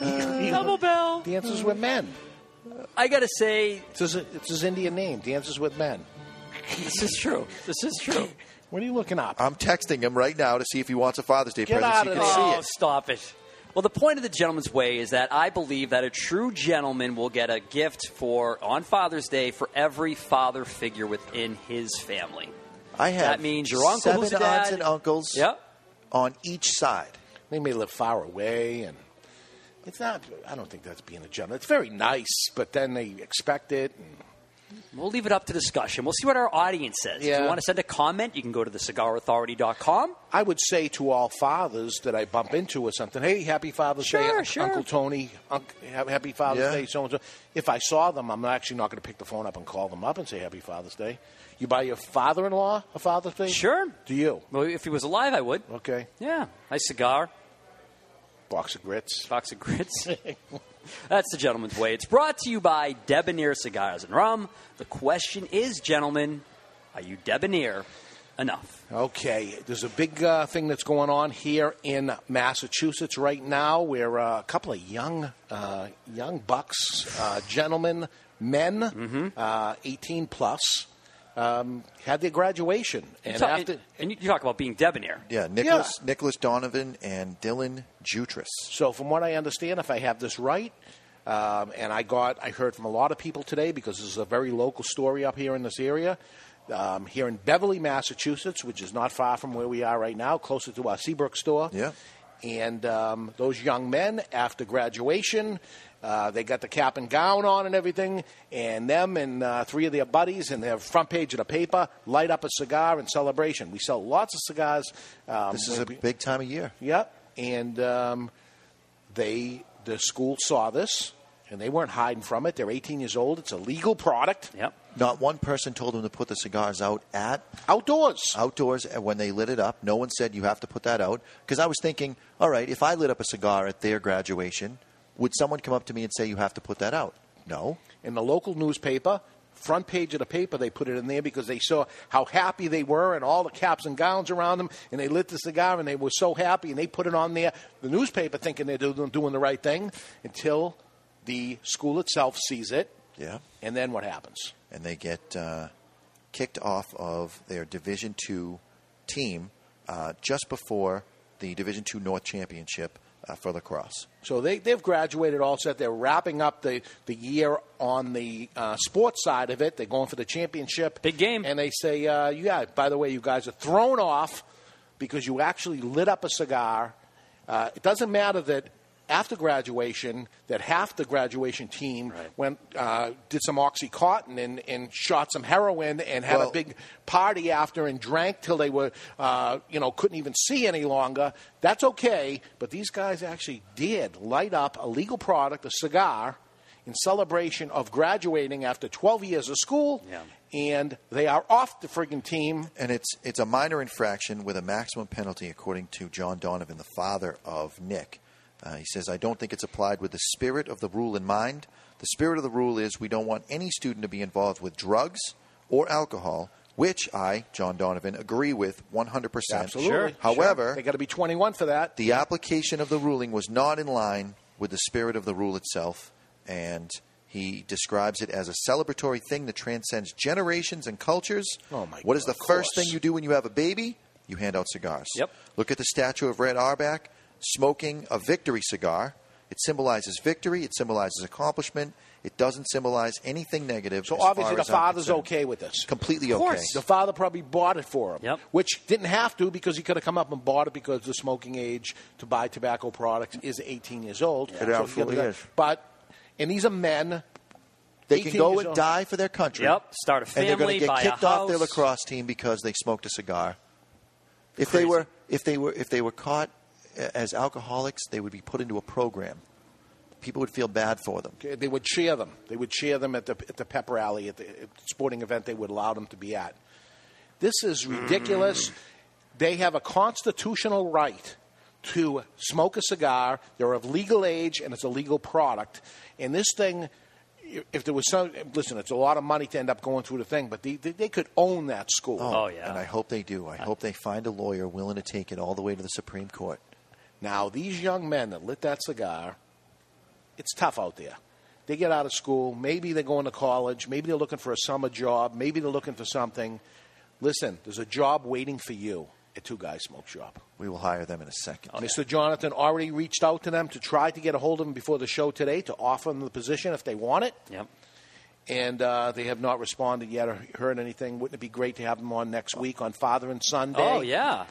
Double bell. Dances with men. I got to say, It's his, it's his Indian name. Dances with men. this is true. This is true. What are you looking up? I'm texting him right now to see if he wants a Father's Day Get present. out so you of can there. see Oh, it. stop it. Well, the point of the gentleman's way is that I believe that a true gentleman will get a gift for on Father's Day for every father figure within his family. I have That means your uncle seven who's a dad. aunts and uncles Yep. on each side. They may live far away, and it's not. I don't think that's being a gentleman. It's very nice, but then they expect it. And We'll leave it up to discussion. We'll see what our audience says. If you want to send a comment, you can go to thecigarauthority.com. I would say to all fathers that I bump into or something, hey, happy Father's Day, Sure, Unc- sure. Uncle Tony, Unc- ha- happy Father's Yeah. Day, so and so. If I saw them, I'm actually not going to pick the phone up and call them up and say happy Father's Day. You buy your father-in-law a Father's Day? Sure. Do you? Well, if he was alive, I would. Okay. Yeah. Nice cigar. Box of grits. Box of grits. That's the gentleman's way. It's brought to you by Debonair Cigars and Rum. The question is, gentlemen, are you debonair enough? Okay, there's a big uh, thing that's going on here in Massachusetts right now, where uh, a couple of young, uh, young bucks, uh, gentlemen, men, Mm-hmm. uh, 18 plus, um, had their graduation, and You talk- after and you talk about being debonair. Yeah, Nicholas Nicholas Donovan and Dylan Jutras. So, from what I understand, if I have this right, um, and I got, I heard from a lot of people today because this is a very local story up here in this area. Um, here in Beverly, Massachusetts, which is not far from where we are right now, closer to our Seabrook store. Yeah. And um, those young men, after graduation, uh, they got the cap and gown on and everything, and them and uh, three of their buddies and their front page of the paper light up a cigar in celebration. We sell lots of cigars. Um, This is a big time of year. Yep. And um, they, the school saw this, and they weren't hiding from it. They're 18 years old. It's a legal product. Yep. Not one person told them to put the cigars out at outdoors. Outdoors, and when they lit it up, no one said you have to put that out. Because I was thinking, all right, if I lit up a cigar at their graduation, would someone come up to me and say you have to put that out? No. In the local newspaper, front page of the paper, they put it in there because they saw how happy they were and all the caps and gowns around them, and they lit the cigar and they were so happy, and they put it on there. The newspaper thinking they're doing, the right thing until the school itself sees it. Yeah. And then what happens? And they get uh, kicked off of their Division Two team uh, just before the Division Two North Championship uh, for lacrosse. So they, they've graduated all set. They're wrapping up the, the year on the uh, sports side of it. They're going for the championship. Big game. And they say, uh, yeah, by the way, you guys are thrown off because you actually lit up a cigar. Uh, it doesn't matter that after graduation, that half the graduation team went uh, did some oxycontin and, and shot some heroin and had Well- a big party after and drank till they were uh, you know couldn't even see any longer. That's okay, but these guys actually did light up a legal product, a cigar, in celebration of graduating after 12 years of school. And they are off the friggin' team. And it's it's a minor infraction with a maximum penalty, according to John Donovan, the father of Nick. Uh, he says, I don't think it's applied with the spirit of the rule in mind. The spirit of the rule is we don't want any student to be involved with drugs or alcohol, which I, John Donovan, agree with 100%. Absolutely. Sure, However, sure. They got to be 21 for that. the application of the ruling was not in line with the spirit of the rule itself, and he describes it as a celebratory thing that transcends generations and cultures. Oh, my What is God, the first course. thing you do when you have a baby? You hand out cigars. Yep. Look at the statue of Red Auerbach smoking a victory cigar. It symbolizes victory. It symbolizes accomplishment. It doesn't symbolize anything negative. So obviously the father's okay with this. Completely okay. The father probably bought it for him, which didn't have to because he could have come up and bought it because the smoking age to buy tobacco products is 18 years old. It absolutely he had- is. But and these are men. They can go and old. die for their country. Yep, start a family. and they're going to get kicked off their lacrosse team because they smoked a cigar. If they were, if they were, if they were caught as alcoholics, they would be put into a program. People would feel bad for them. Okay, They would cheer them. They would cheer them at the at the pep rally at the at the sporting event they would allow them to be at. This is ridiculous. Mm. They have a constitutional right to smoke a cigar. They're of legal age, and it's a legal product. And this thing, if there was some, listen, it's a lot of money to end up going through the thing, but they, they, they could own that school. Oh, oh yeah, And I hope they do. I hope they find a lawyer willing to take it all the way to the Supreme Court. Now, these young men that lit that cigar, it's tough out there. They get out of school. Maybe they're going to college. Maybe they're looking for a summer job. Maybe they're looking for something. Listen, there's a job waiting for you at Two Guys Smoke Shop. We will hire them in a second. Mr. Jonathan already reached out to them to try to get a hold of them before the show today to offer them the position if they want it. Yep. And uh, they have not responded yet or heard anything. Wouldn't it be great to have them on next week on Father and Sunday? Oh, yeah.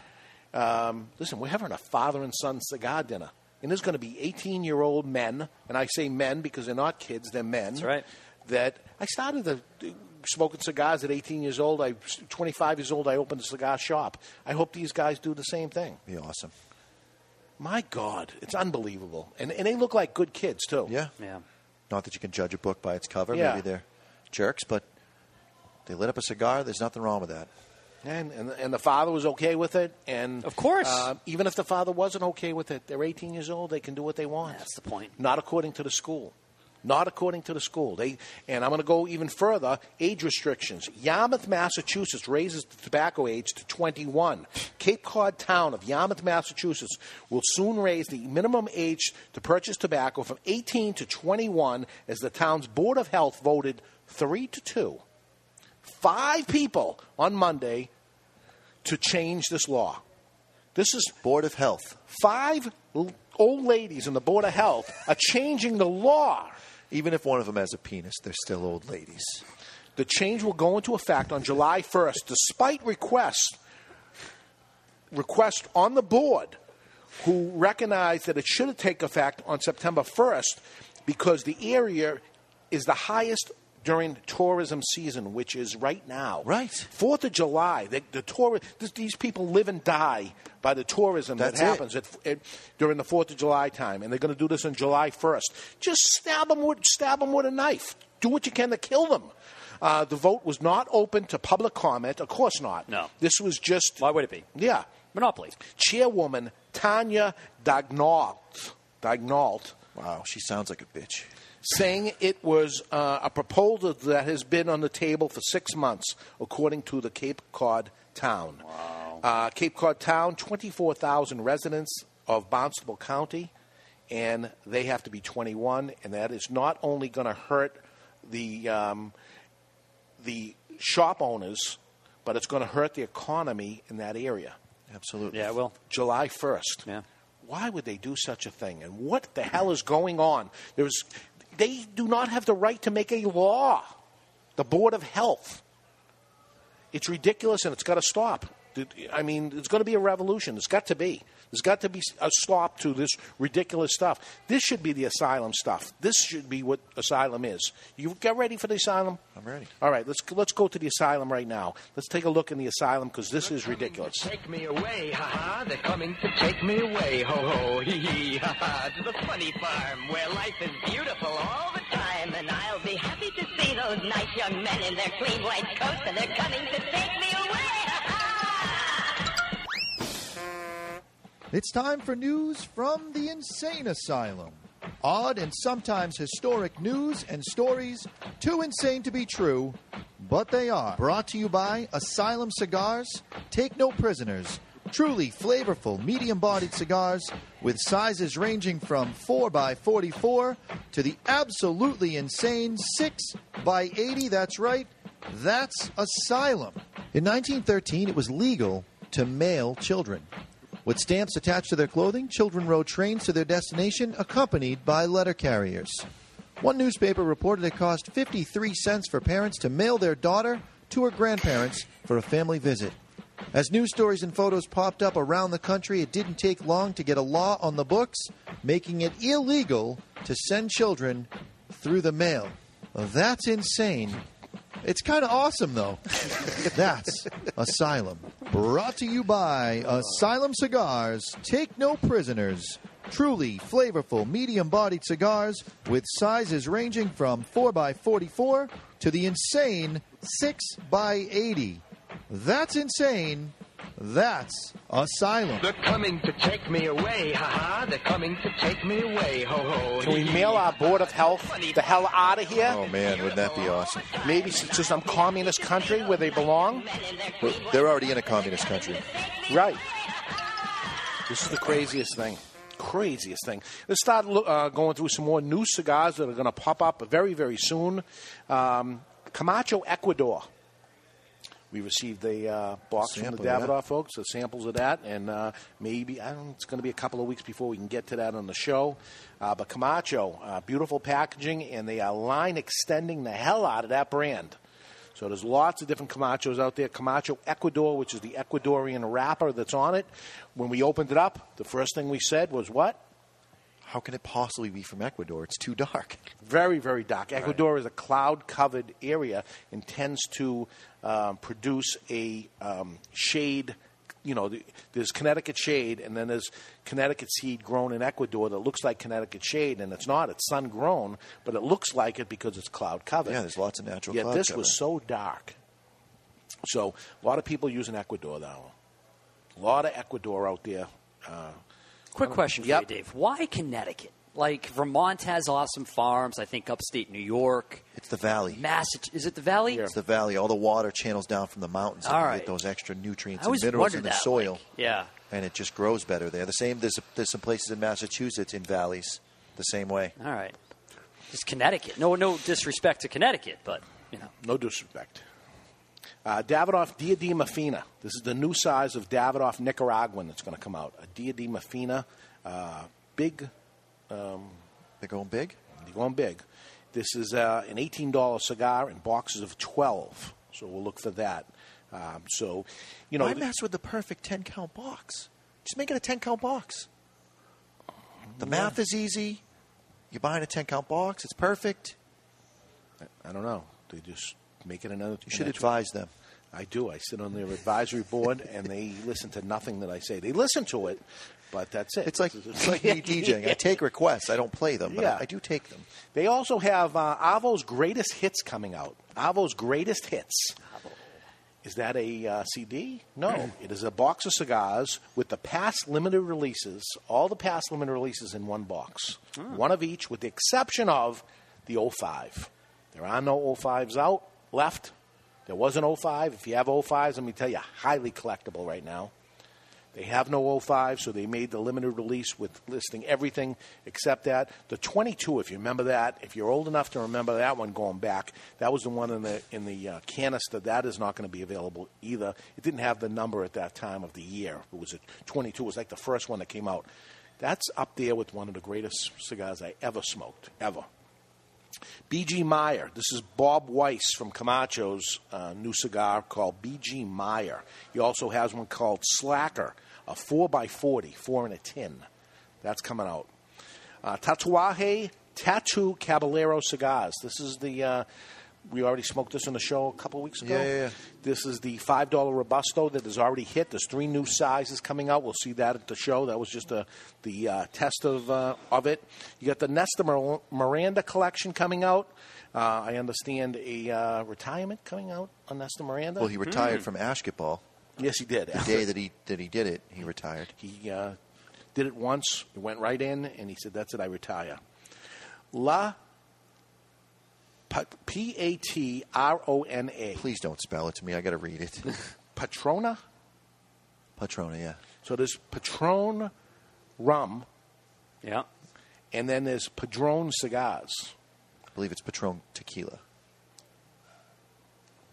Um, listen, we're having a father and son cigar dinner. And there's going to be 18 year old men, and I say men because they're not kids, they're men. That's right. That I started to smoking cigars at 18 years old. I 25 years old. I opened a cigar shop. I hope these guys do the same thing. Be awesome. My God, it's unbelievable, and and they look like good kids too. Yeah. Yeah. Not that you can judge a book by its cover. Yeah. Maybe they're jerks, but they lit up a cigar. There's nothing wrong with that. And, and and the father was okay with it, and Of course. uh, even if the father wasn't okay with it, they're 18 years old. They can do what they want. That's the point. Not according to the school. Not according to the school. They and I'm going to go even further. Age restrictions. Yarmouth, Massachusetts raises the tobacco age to 21. Cape Cod town of Yarmouth, Massachusetts will soon raise the minimum age to purchase tobacco from 18 to 21 as the town's board of health voted three to two. Five people on Monday to change this law. This is Board of Health. Five l- old ladies in the Board of Health are changing the law. Even if one of them has a penis, they're still old ladies. The change will go into effect on July 1st, despite requests request on the board who recognize that it should take effect on September 1st because the area is the highest during tourism season, which is right now. Right. Fourth of July, the, the tour, this, these people live and die by the tourism That's that happens at, at, during the Fourth of July time, and they're going to do this on July 1st. Just stab them with, stab them with a knife. Do what you can to kill them. Uh, the vote was not open to public comment. Of course not. No. This was just. Why would it be? Yeah. Monopoly. Chairwoman Tanya Dagnault. Dagnault. Wow, she sounds like a bitch. Saying it was uh, a proposal that has been on the table for six months, according to the Cape Cod town. Wow. Uh, Cape Cod town, 24,000 residents of Barnstable County, and they have to be 21, and that is not only going to hurt the um, the shop owners, but it's going to hurt the economy in that area. Absolutely. Yeah, well. July 1st. Yeah. Why would they do such a thing? And what the hell is going on? There's, they do not have the right to make a law. The Board of Health. It's ridiculous and it's got to stop. I mean, it's going to be a revolution. It's got to be. There's got to be a stop to this ridiculous stuff. This should be the asylum stuff. This should be what asylum is. You get ready for the asylum? I'm ready. All right, let's let's go to the asylum right now. Let's take a look in the asylum because this is ridiculous. Take me away, ha ha. They're coming to take me away, ho ho, hee hee, ha ha. To the funny farm where life is beautiful all the time. And I'll be happy to see those nice young men in their clean white coats, and they're coming to take me away. It's time for news from the Insane Asylum. Odd and sometimes historic news and stories, too insane to be true, but they are. Brought to you by Asylum Cigars. Take no prisoners. Truly flavorful, medium bodied cigars with sizes ranging from 4x44 to the absolutely insane 6x80. That's right, that's Asylum. In 1913, it was legal to mail children. With stamps attached to their clothing, children rode trains to their destination accompanied by letter carriers. One newspaper reported it cost 53 cents for parents to mail their daughter to her grandparents for a family visit. As news stories and photos popped up around the country, it didn't take long to get a law on the books making it illegal to send children through the mail. That's insane. It's kind of awesome, though. That's Asylum. Brought to you by Asylum Cigars. Take no prisoners. Truly flavorful, medium bodied cigars with sizes ranging from 4x44 to the insane 6x80. That's insane. That's Asylum. They're coming to take me away, ha ha. They're coming to take me away, ho ho. Can we mail our Board of Health the hell out of here? Oh, man, wouldn't that be awesome? Maybe to some communist country where they belong? Well, they're already in a communist country. Right. This is the craziest thing. Craziest thing. Let's start uh, going through some more new cigars that are going to pop up very, very soon. Um, Camacho, Ecuador. We received a uh, box Sample from the that. Davidoff folks, the samples of that, and uh, maybe I don't. know, It's going to be a couple of weeks before we can get to that on the show. Uh, but Camacho, uh, beautiful packaging, and they are line extending the hell out of that brand. So there's lots of different Camachos out there. Camacho Ecuador, which is the Ecuadorian wrapper that's on it. When we opened it up, the first thing we said was what? How can it possibly be from Ecuador? It's too dark. Very, very dark. Ecuador is a cloud covered area and tends to um, produce a um, shade. You know, the, there's Connecticut shade, and then there's Connecticut seed grown in Ecuador that looks like Connecticut shade, and it's not. It's sun grown, but it looks like it because it's cloud covered. Yeah, there's lots of natural Yet cloud this cover. was so dark. So a lot of people using Ecuador now. A lot of Ecuador out there. Uh, Quick question for Yep. you, Dave. Why Connecticut? Like Vermont has awesome farms. I think upstate New York. It's the valley. Massachusetts. Is it the valley? It's the valley. All the water channels down from the mountains. and All you right. get those extra nutrients and minerals in the that, soil. like, yeah. And it just grows better there. The same. There's there's some places in Massachusetts in valleys the same way. All right. Just Connecticut. No, no disrespect to Connecticut, but you know. No disrespect. Uh, Davidoff Diadema fina. This is the new size of Davidoff Nicaraguan that's going to come out. A Diadema fina, uh, big. Um, They're going big. They're going big. This is uh, an eighteen dollar cigar in boxes of twelve. So we'll look for that. Um, so, you know, Why mess with the perfect ten count box? Just make it a ten count box. The math is easy. You're buying a ten count box. It's perfect. I don't know. They just make it another. You should advise them. I do. I sit on their advisory board, and they listen to nothing that I say. They listen to it, but that's it. It's like it's like me DJing. I take requests. I don't play them, but Yeah. I, I do take them. They also have uh, Avo's greatest hits coming out. Avo's greatest hits. Is that a uh, CD? No, it is a box of cigars with the past limited releases, all the past limited releases in one box, one of each, with the exception of the 05. There are no 05s out left. There was an 05. If you have 05s, let me tell you, highly collectible right now. They have no 05, so they made the limited release with listing everything except that. The 22, if you remember that, if you're old enough to remember that one going back, that was the one in the in the uh, canister. That is not going to be available either. It didn't have the number at that time of the year. It was a 22. It was like the first one that came out. That's up there with one of the greatest cigars I ever smoked, ever. B.G. Meyer. This is Bob Weiss from Camacho's uh, new cigar called B.G. Meyer. He also has one called Slacker, a 4x40, four in a tin. That's coming out. Uh, Tatuaje Tattoo Caballero Cigars. This is the. Uh, we already smoked this on the show a couple weeks ago. Yeah, yeah, yeah. This is the five dollar robusto that has already hit. There's three new sizes coming out. We'll see that at the show. That was just a, the uh, test of uh, of it. You got the Nestor Miranda collection coming out. Uh, I understand a uh, retirement coming out on Nestor Miranda. Well, he retired from Ashkeball. Yes, he did. The day that he that he did it, he retired. He uh, did it once. He went right in, and he said, "That's it. I retire." La P A T R O N A. Please don't spell it to me. I got to read it. Patrona. Patrona, yeah. So there's Patron rum. Yeah. And then there's Padron cigars. I believe it's Patron tequila.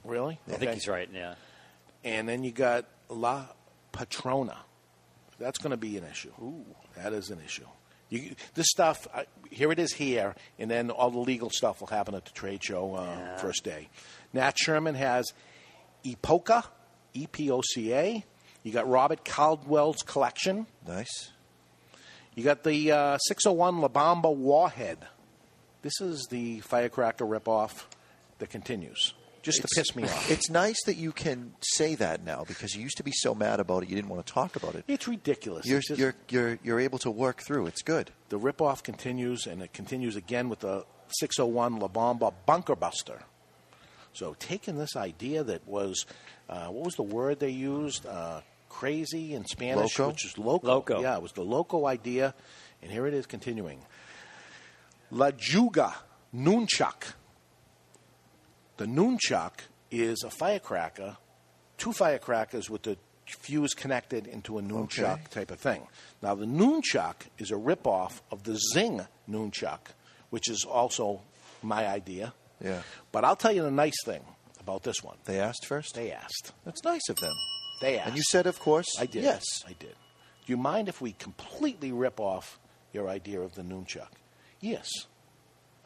Really? I think he's right. Yeah. And then you got La Patrona. That's going to be an issue. Ooh, that is an issue. You, this stuff, uh, here it is here, and then all the legal stuff will happen at the trade show uh, first day. Nat Sherman has Epoca, E P O C A. You got Robert Caldwell's collection. Nice. You got the uh, 601 La Bomba Warhead. This is the firecracker ripoff that continues. Just to piss me off. It's nice that you can say that now because you used to be so mad about it you didn't want to talk about it. It's ridiculous. You're It's just- you're you're you're able to work through. It's good. The ripoff continues, and it continues again with the 601 La Bomba Bunker Buster. So taking this idea that was, uh, what was the word they used? Uh, crazy in Spanish, Loco? which is loco. Loco. Yeah, it was the loco idea, and here it is continuing. La Juga Nunchak. The Nunchak is a firecracker, two firecrackers with the fuse connected into a Nunchak Okay. type of thing. Now, the Nunchak is a ripoff of the Zing Nunchak, which is also my idea. Yeah. But I'll tell you the nice thing about this one. They asked first. They asked. That's nice of them. They asked. And you said, of course. I did. Yes. I did. Do you mind if we completely rip off your idea of the Nunchuk? Yes.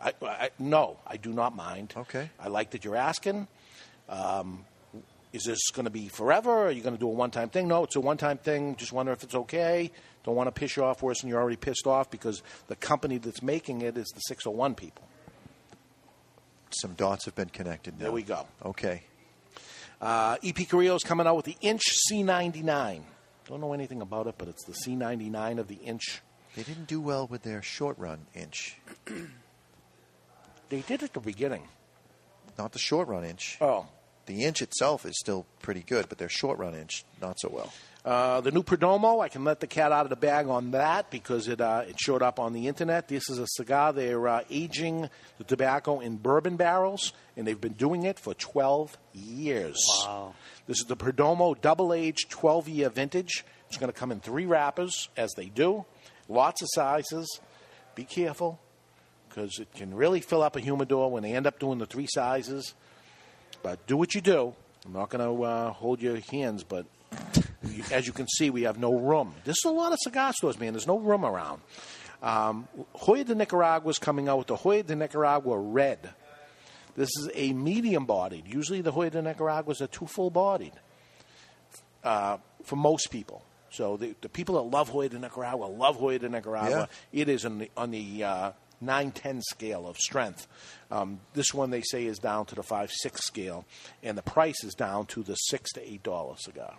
I, I, no, I do not mind. Okay. I like that you're asking. Um, is this going to be forever? Are you going to do a one-time thing? No, it's a one-time thing. Just wonder if it's okay. Don't want to piss you off worse than you're already pissed off because the company that's making it is the 601 people. Some dots have been connected. There we go. Okay. Uh, EP Carrillo's coming out with the Inch C99. Don't know anything about it, but it's the C99 of the Inch. They didn't do well with their short run inch. They did at the beginning. Not the short run inch. Oh. The inch itself is still pretty good, but their short run inch, not so well. Uh, the new Perdomo, I can let the cat out of the bag on that because it uh, it showed up on the internet. This is a cigar. They're uh, aging the tobacco in bourbon barrels, and they've been doing it for 12 years. Wow. This is the Perdomo double aged 12 year vintage. It's going to come in three wrappers, as they do. Lots of sizes. Be careful because it can really fill up a humidor when they end up doing the three sizes. But do what you do. I'm not going to uh, hold your hands, but you, as you can see, we have no room. This is a lot of cigar stores, man. There's no room around. Um, Hoyo de Nicaragua is coming out with the Hoyo de Nicaragua Red. This is a medium bodied. Usually the Hoyo de Nicaraguas are too full bodied uh, for most people. So the, the people that love Hoyo de Nicaragua love Hoyo de Nicaragua. It is on the, on the uh, 9-10 scale of strength. Um, this one they say is down to the 5-6 scale, and the price is down to the 6 to $8 cigar.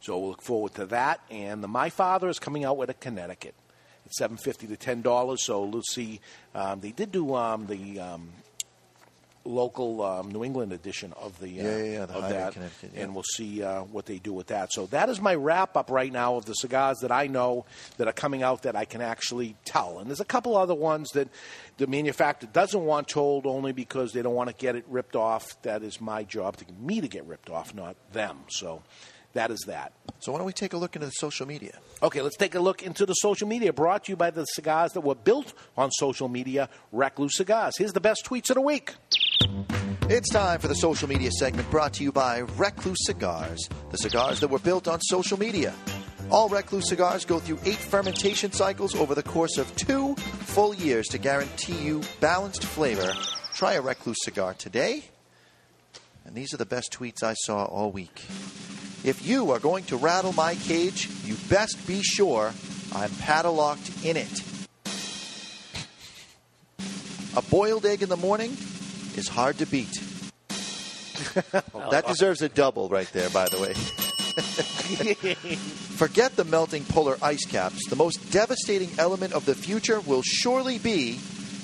So we'll look forward to that. And the My Father is coming out with a Connecticut. It's seven fifty to ten dollars. So let's see. Um, they did do um, the um, local um, New England edition of the uh, Yeah, yeah, yeah, the of that, and we'll see uh, what they do with that. So that is my wrap up right now of the cigars that I know that are coming out that I can actually tell. And there's a couple other ones that the manufacturer doesn't want told only because they don't want to get it ripped off. That is my job to me to get ripped off, not them. So that is that. So why don't we take a look into the social media? Okay, let's take a look into the social media brought to you by the cigars that were built on social media, Recluse Cigars. Here's the best tweets of the week. It's time for the social media segment brought to you by Recluse Cigars, the cigars that were built on social media. All Recluse cigars go through eight fermentation cycles over the course of two full years to guarantee you balanced flavor. Try a Recluse cigar today. And these are the best tweets I saw all week. If you are going to rattle my cage, you best be sure I'm padlocked in it. A boiled egg in the morning is hard to beat. that oh. deserves a double right there, by the way. Forget the melting polar ice caps. The most devastating element of the future will surely be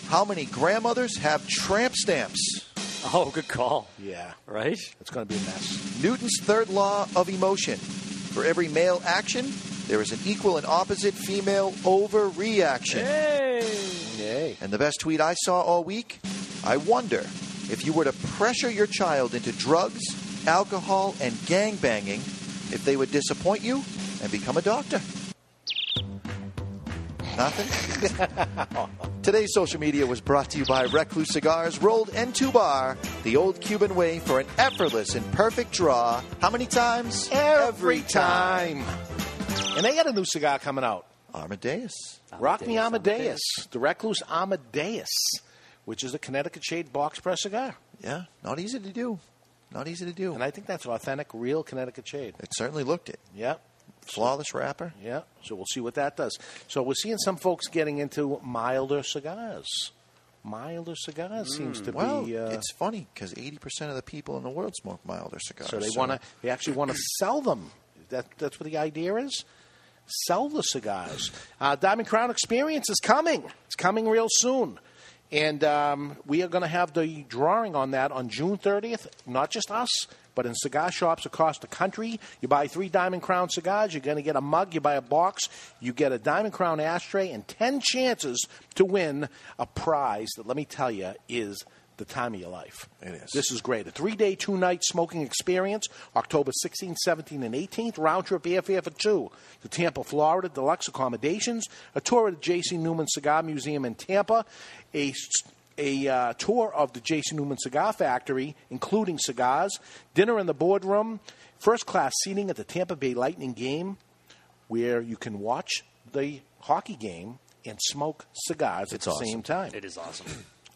how many grandmothers have tramp stamps. Oh, good call. Yeah. Right? It's going to be a mess. Newton's third law of emotion. For every male action, there is an equal and opposite female overreaction. Yay! Yay. And the best tweet I saw all week I wonder if you were to pressure your child into drugs, alcohol, and gangbanging, if they would disappoint you and become a doctor. Nothing? Today's social media was brought to you by Recluse Cigars, rolled entubado, the old Cuban way for an effortless and perfect draw. How many times? Every time. And they got a new cigar coming out. Amadeus. Rock Me Amadeus. The Recluse Amadeus, which is a Connecticut shade box press cigar. Yeah, not easy to do. Not easy to do. And I think that's authentic, real Connecticut shade. It certainly looked it. Yeah. Flawless wrapper. Yeah. So we'll see what that does. So we're seeing some folks getting into milder cigars. Milder cigars seems to well, be. Uh, it's funny because 80% of the people in the world smoke milder cigars. so they want to. They actually want to sell them. That that's what the idea is. Sell the cigars. Uh, Diamond Crown Experience is coming. It's coming real soon. And um, we are going to have the drawing on that on June 30th. Not just us, but in cigar shops across the country. You buy three Diamond Crown cigars, you're going to get a mug. You buy a box, you get a Diamond Crown ashtray, and 10 chances to win a prize that, let me tell you, is the time of your life. It is. This is great. A three day, two night smoking experience, October 16th, 17th, and 18th. Round trip airfare for two to Tampa, Florida, deluxe accommodations, a tour of the J.C. Newman Cigar Museum in Tampa, a a uh, tour of the J.C. Newman Cigar Factory, including cigars, dinner in the boardroom, first class seating at the Tampa Bay Lightning game, where you can watch the hockey game and smoke cigars at the awesome. same time. It is awesome.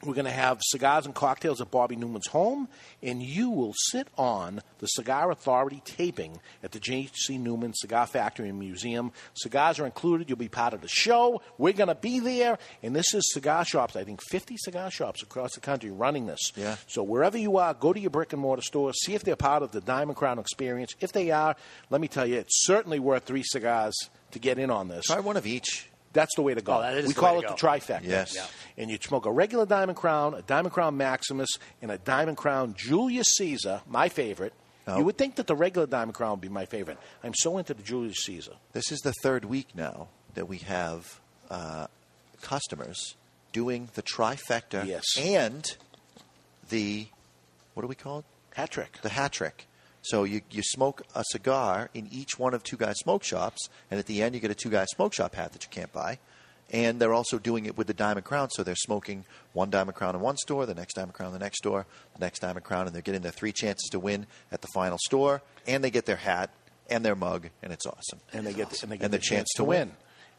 We're going to have cigars and cocktails at Bobby Newman's home, and you will sit on the Cigar Authority taping at the J.C. Newman Cigar Factory and Museum. Cigars are included. You'll be part of the show. We're going to be there, and this is cigar shops. I think 50 cigar shops across the country running this. Yeah. So wherever you are, go to your brick and mortar store, see if they're part of the Diamond Crown experience. If they are, let me tell you, it's certainly worth three cigars to get in on this. Try one of each. That's the way to go. Oh, that is we call it to the trifecta. Yes. Yeah. And you smoke a regular Diamond Crown, a Diamond Crown Maximus, and a Diamond Crown Julius Caesar, my favorite. Oh. You would think that the regular Diamond Crown would be my favorite. I'm so into the Julius Caesar. This is the third week now that we have uh, customers doing the trifecta Yes. and the what do we call it? Hat trick. The hat trick. So you, you smoke a cigar in each one of Two Guys Smoke Shops, and at the end you get a Two Guys Smoke Shop hat that you can't buy. And they're also doing it with the Diamond Crown, so they're smoking one Diamond Crown in one store, the next Diamond Crown in the next store, the next Diamond Crown, and they're getting their three chances to win at the final store, and they get their hat and their mug, and it's awesome. And they get and they get And the chance to win.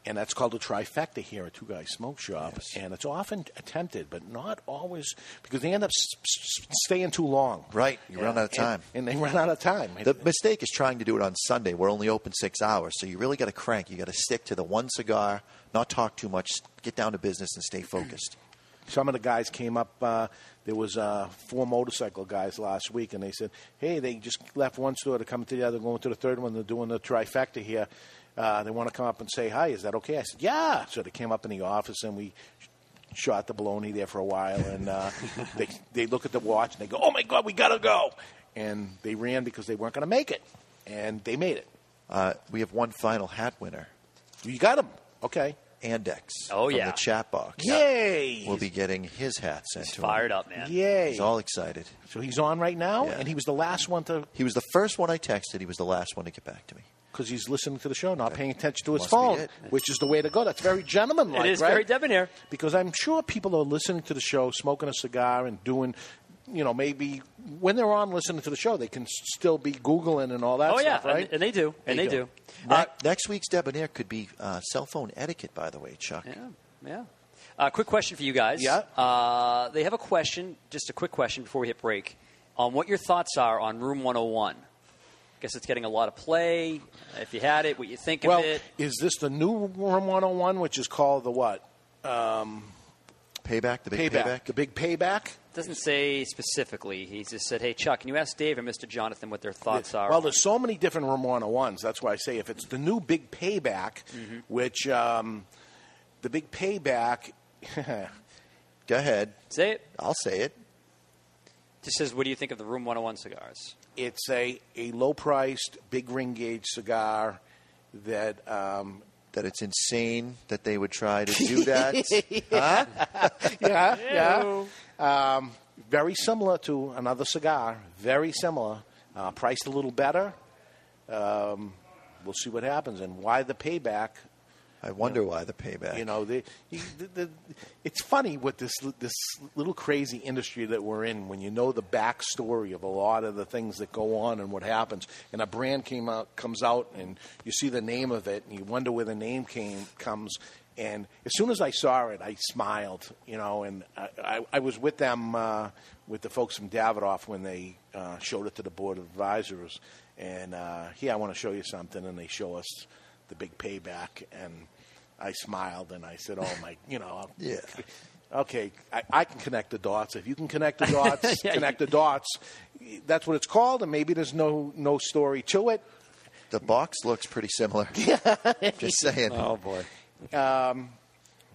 And that's called a trifecta here at Two Guys Smoke Shop. And it's often attempted, but not always because they end up s- s- staying too long. Right, you run out of And- time. And, they run out of time. The mistake is trying to do it on Sunday. We're only open six hours, so you really got to crank. You got to stick to the one cigar, not talk too much, get down to business, and stay focused. Some of the guys came up. Uh, there was uh, four motorcycle guys last week, and they said, "Hey, they just left one store to come to the other, going to the third one. They're doing the trifecta here. Uh, they want to come up and say hi. Is that okay?" I said, "Yeah." So they came up in the office, and we shot the baloney there for a while, and uh, they they look at the watch and they go, "Oh my God, we gotta go!" And they ran because they weren't going to make it, and they made it. Uh, we have one final hat winner. You got him. Okay. Andex. Oh, from yeah. the chat box. Yay! We'll be getting his hat sent to him. fired up, man. Yay! He's all excited. So he's on right now, Yeah. and he was the last one to He was the first one I texted. He was the last one to get back to me. Because he's listening to the show, not paying attention to his must phone, which is the way to go. That's very gentlemanlike, It is right? very debonair. Because I'm sure people are listening to the show, smoking a cigar, and doing, you know, maybe when they're on listening to the show, they can still be googling and all that oh yeah, stuff, right? and, and they do, and They they do. do. Ne- next week's debonair could be uh, cell phone etiquette, by the way, Chuck. Yeah, yeah. Uh, quick question for you guys. Yeah. Uh, they have a question, just a quick question before we hit break, on what your thoughts are on Room 101. Guess it's getting a lot of play. If you had it, what you think well, of it? is this the new Room 101, which is called the what? Um, Payback, the big payback. The big payback? Doesn't say specifically. He just said, "Hey, Chuck, can you ask Dave and Mr. Jonathan what their thoughts are?" Well, there's so many different Ramona ones. That's why I say if it's the new big payback, Mm-hmm. which um, the big payback. Go ahead. Say it. I'll say it. Just says, "What do you think of the Room 101 cigars?" It's a, a low priced, big ring gauge cigar that. Um, That it's insane that they would try to do that. huh? yeah, yeah. Um, very similar to another cigar. Very similar. Uh, priced a little better. Um, we'll see what happens. And why the payback? I wonder why the payback. You know, the, the, the, it's funny with this this little crazy industry that we're in. When you know the backstory of a lot of the things that go on and what happens, and a brand came out comes out, and you see the name of it, and you wonder where the name came comes. And as soon as I saw it, I smiled, you know, and I, I, I was with them, uh, with the folks from Davidoff when they uh, showed it to the board of advisors. And uh, here, I want to show you something, and they show us the big payback, and I smiled and I said, "Oh my, you know, Yeah. okay, I, I can connect the dots. If you can connect the dots, Yeah, connect the dots. That's what it's called, and maybe there's no no story to it. The box looks pretty similar. Just saying. Oh boy. Um,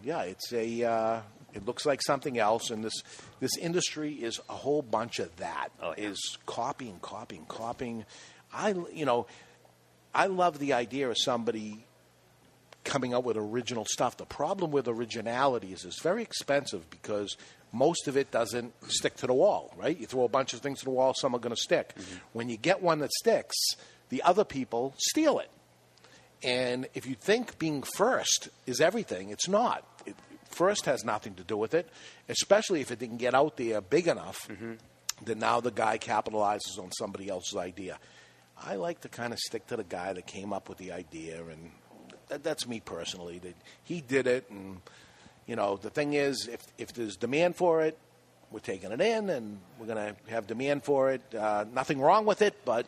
yeah, it's a. Uh, it looks like something else, and this this industry is a whole bunch of that. Is copying, copying, copying. I you know, I love the idea of somebody coming up with original stuff. The problem with originality is it's very expensive because most of it doesn't stick to the wall, right? You throw a bunch of things to the wall, some are going to stick. Mm-hmm. When you get one that sticks, the other people steal it. And if you think being first is everything, it's not. It, first has nothing to do with it, especially if it didn't get out there big enough mm-hmm. that now the guy capitalizes on somebody else's idea. I like to kind of stick to the guy that came up with the idea, and that, that's me personally. That he did it, and you know, the thing is, if if there's demand for it, we're taking it in, and we're going to have demand for it. Uh, nothing wrong with it, but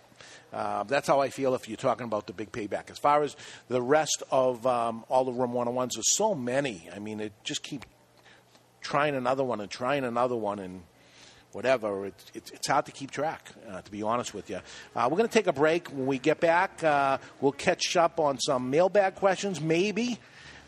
uh, that's how I feel if you're talking about the big payback. As far as the rest of um, all the room one on ones, there's so many. I mean, it just keep trying another one and trying another one and whatever. It's, hard to keep track, uh, to be honest with you. Uh, we're going to take a break. When we get back, uh, we'll catch up on some mailbag questions, maybe.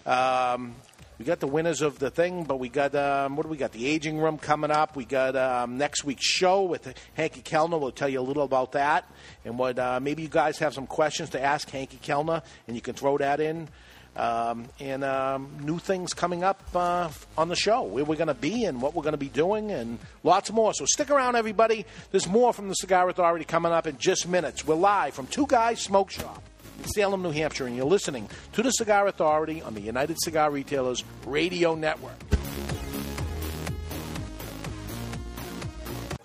Um, we got the winners of the thing, but we got um, what do we got? The aging room coming up. We got um, next week's show with Hanky Kelner. We'll tell you a little about that, and what uh, maybe you guys have some questions to ask Hanky Kelner, and you can throw that in. Um, and um, new things coming up uh, on the show, where we're going to be and what we're going to be doing, and lots more. So stick around, everybody. There's more from the Cigar Authority coming up in just minutes. We're live from Two Guys Smoke Shop in Salem, New Hampshire, and you're listening to the Cigar Authority on the United Cigar Retailers Radio Network.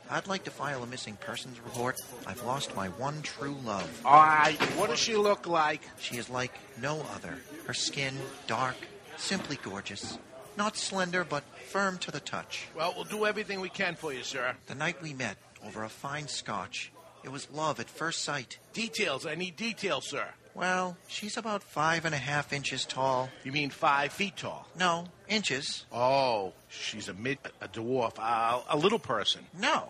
I'd like to file a missing persons report. I've lost my one true love. All right, what does she look like? She is like no other. Her skin, dark, simply gorgeous. Not slender, but firm to the touch. Well, we'll do everything we can for you, sir. The night we met over a fine scotch, it was love at first sight. Details. I need details, sir. Well, she's about five and a half inches tall. You mean five feet tall? No, inches. Oh, she's a mid, a dwarf, uh, a little person. No,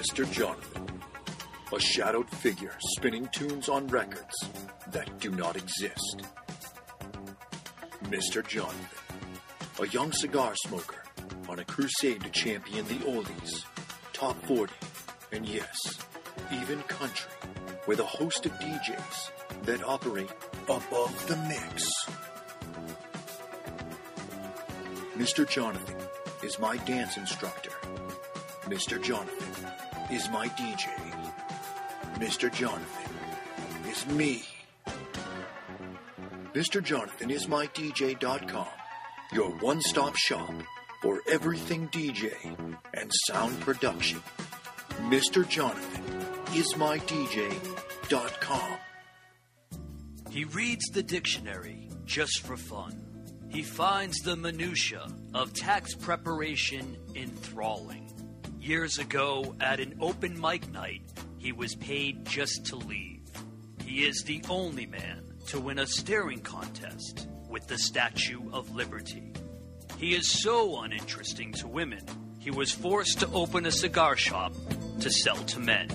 Mr. Jonathan, a shadowed figure spinning tunes on records that do not exist. Mr. Jonathan, a young cigar smoker on a crusade to champion the oldies, top 40, and yes, even country, with a host of DJs that operate above the mix. Mr. Jonathan is my dance instructor. Mr. Jonathan is my DJ. Mr. Jonathan is me. Mr. Jonathan is my DJ.com, your one stop shop for everything DJ and sound production. Mr. Jonathan is my DJ.com. He reads the dictionary just for fun. He finds the minutia of tax preparation enthralling. Years ago, at an open mic night, he was paid just to leave. He is the only man to win a staring contest with the Statue of Liberty. He is so uninteresting to women, he was forced to open a cigar shop to sell to men.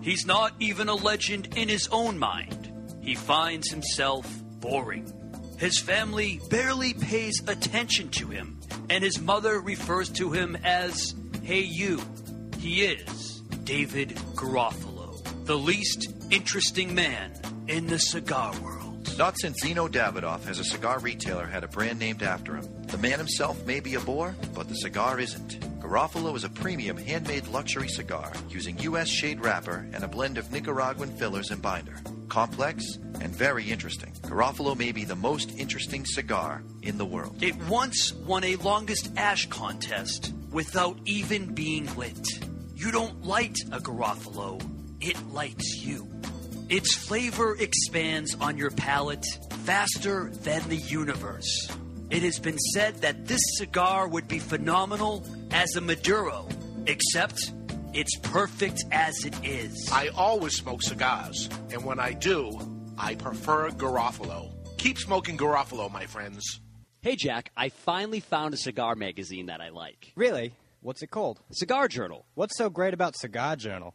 He's not even a legend in his own mind. He finds himself boring. His family barely pays attention to him, and his mother refers to him as, Hey, you. He is David Garofalo, the least interesting man in the cigar world. Not since Zino Davidoff has a cigar retailer had a brand named after him. The man himself may be a bore, but the cigar isn't. Garofalo is a premium handmade luxury cigar using U.S. shade wrapper and a blend of Nicaraguan fillers and binder. Complex and very interesting. Garofalo may be the most interesting cigar in the world. It once won a longest ash contest without even being lit. You don't light a Garofalo, it lights you. Its flavor expands on your palate faster than the universe. It has been said that this cigar would be phenomenal as a Maduro, except it's perfect as it is. I always smoke cigars, and when I do, I prefer Garofalo. Keep smoking Garofalo, my friends. Hey, Jack, I finally found a cigar magazine that I like. Really? What's it called? Cigar Journal. What's so great about Cigar Journal?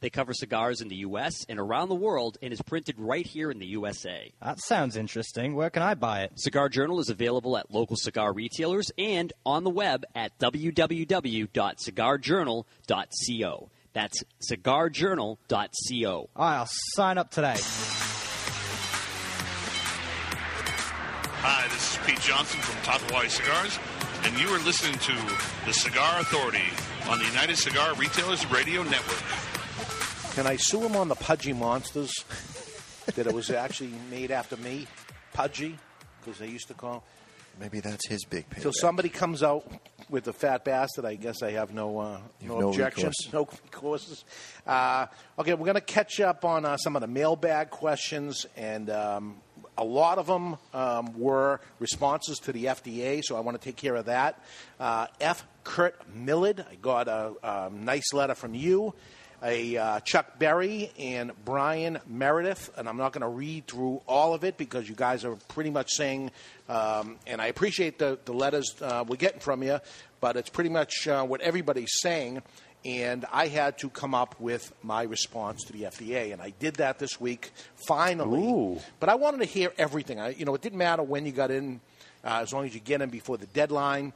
They cover cigars in the U.S. and around the world and is printed right here in the USA. That sounds interesting. Where can I buy it? Cigar Journal is available at local cigar retailers and on the web at www.cigarjournal.co. That's cigarjournal.co. I'll sign up today. Hi, this is Pete Johnson from Tatuaje Cigars, and you are listening to the Cigar Authority on the United Cigar Retailers Radio Network. Can I sue him on the Pudgy Monsters? that it was actually made after me, Pudgy, because they used to call. Maybe that's his big payback. Till somebody comes out with a fat bastard, I guess I have no uh, no, no objections, no recourses. Uh, okay, we're going to catch up on uh, some of the mailbag questions, and um, a lot of them um, were responses to the FDA, so I want to take care of that. Uh, F. Kurt Millard, I got a, um nice letter from you. A uh, Chuck Berry and Brian Meredith, and I'm not going to read through all of it because you guys are pretty much saying, um, and I appreciate the, the letters uh, we're getting from you, but it's pretty much uh, what everybody's saying. And I had to come up with my response to the FDA, and I did that this week finally. But I wanted to hear everything. I, you know, it didn't matter when you got in, uh, as long as you get in before the deadline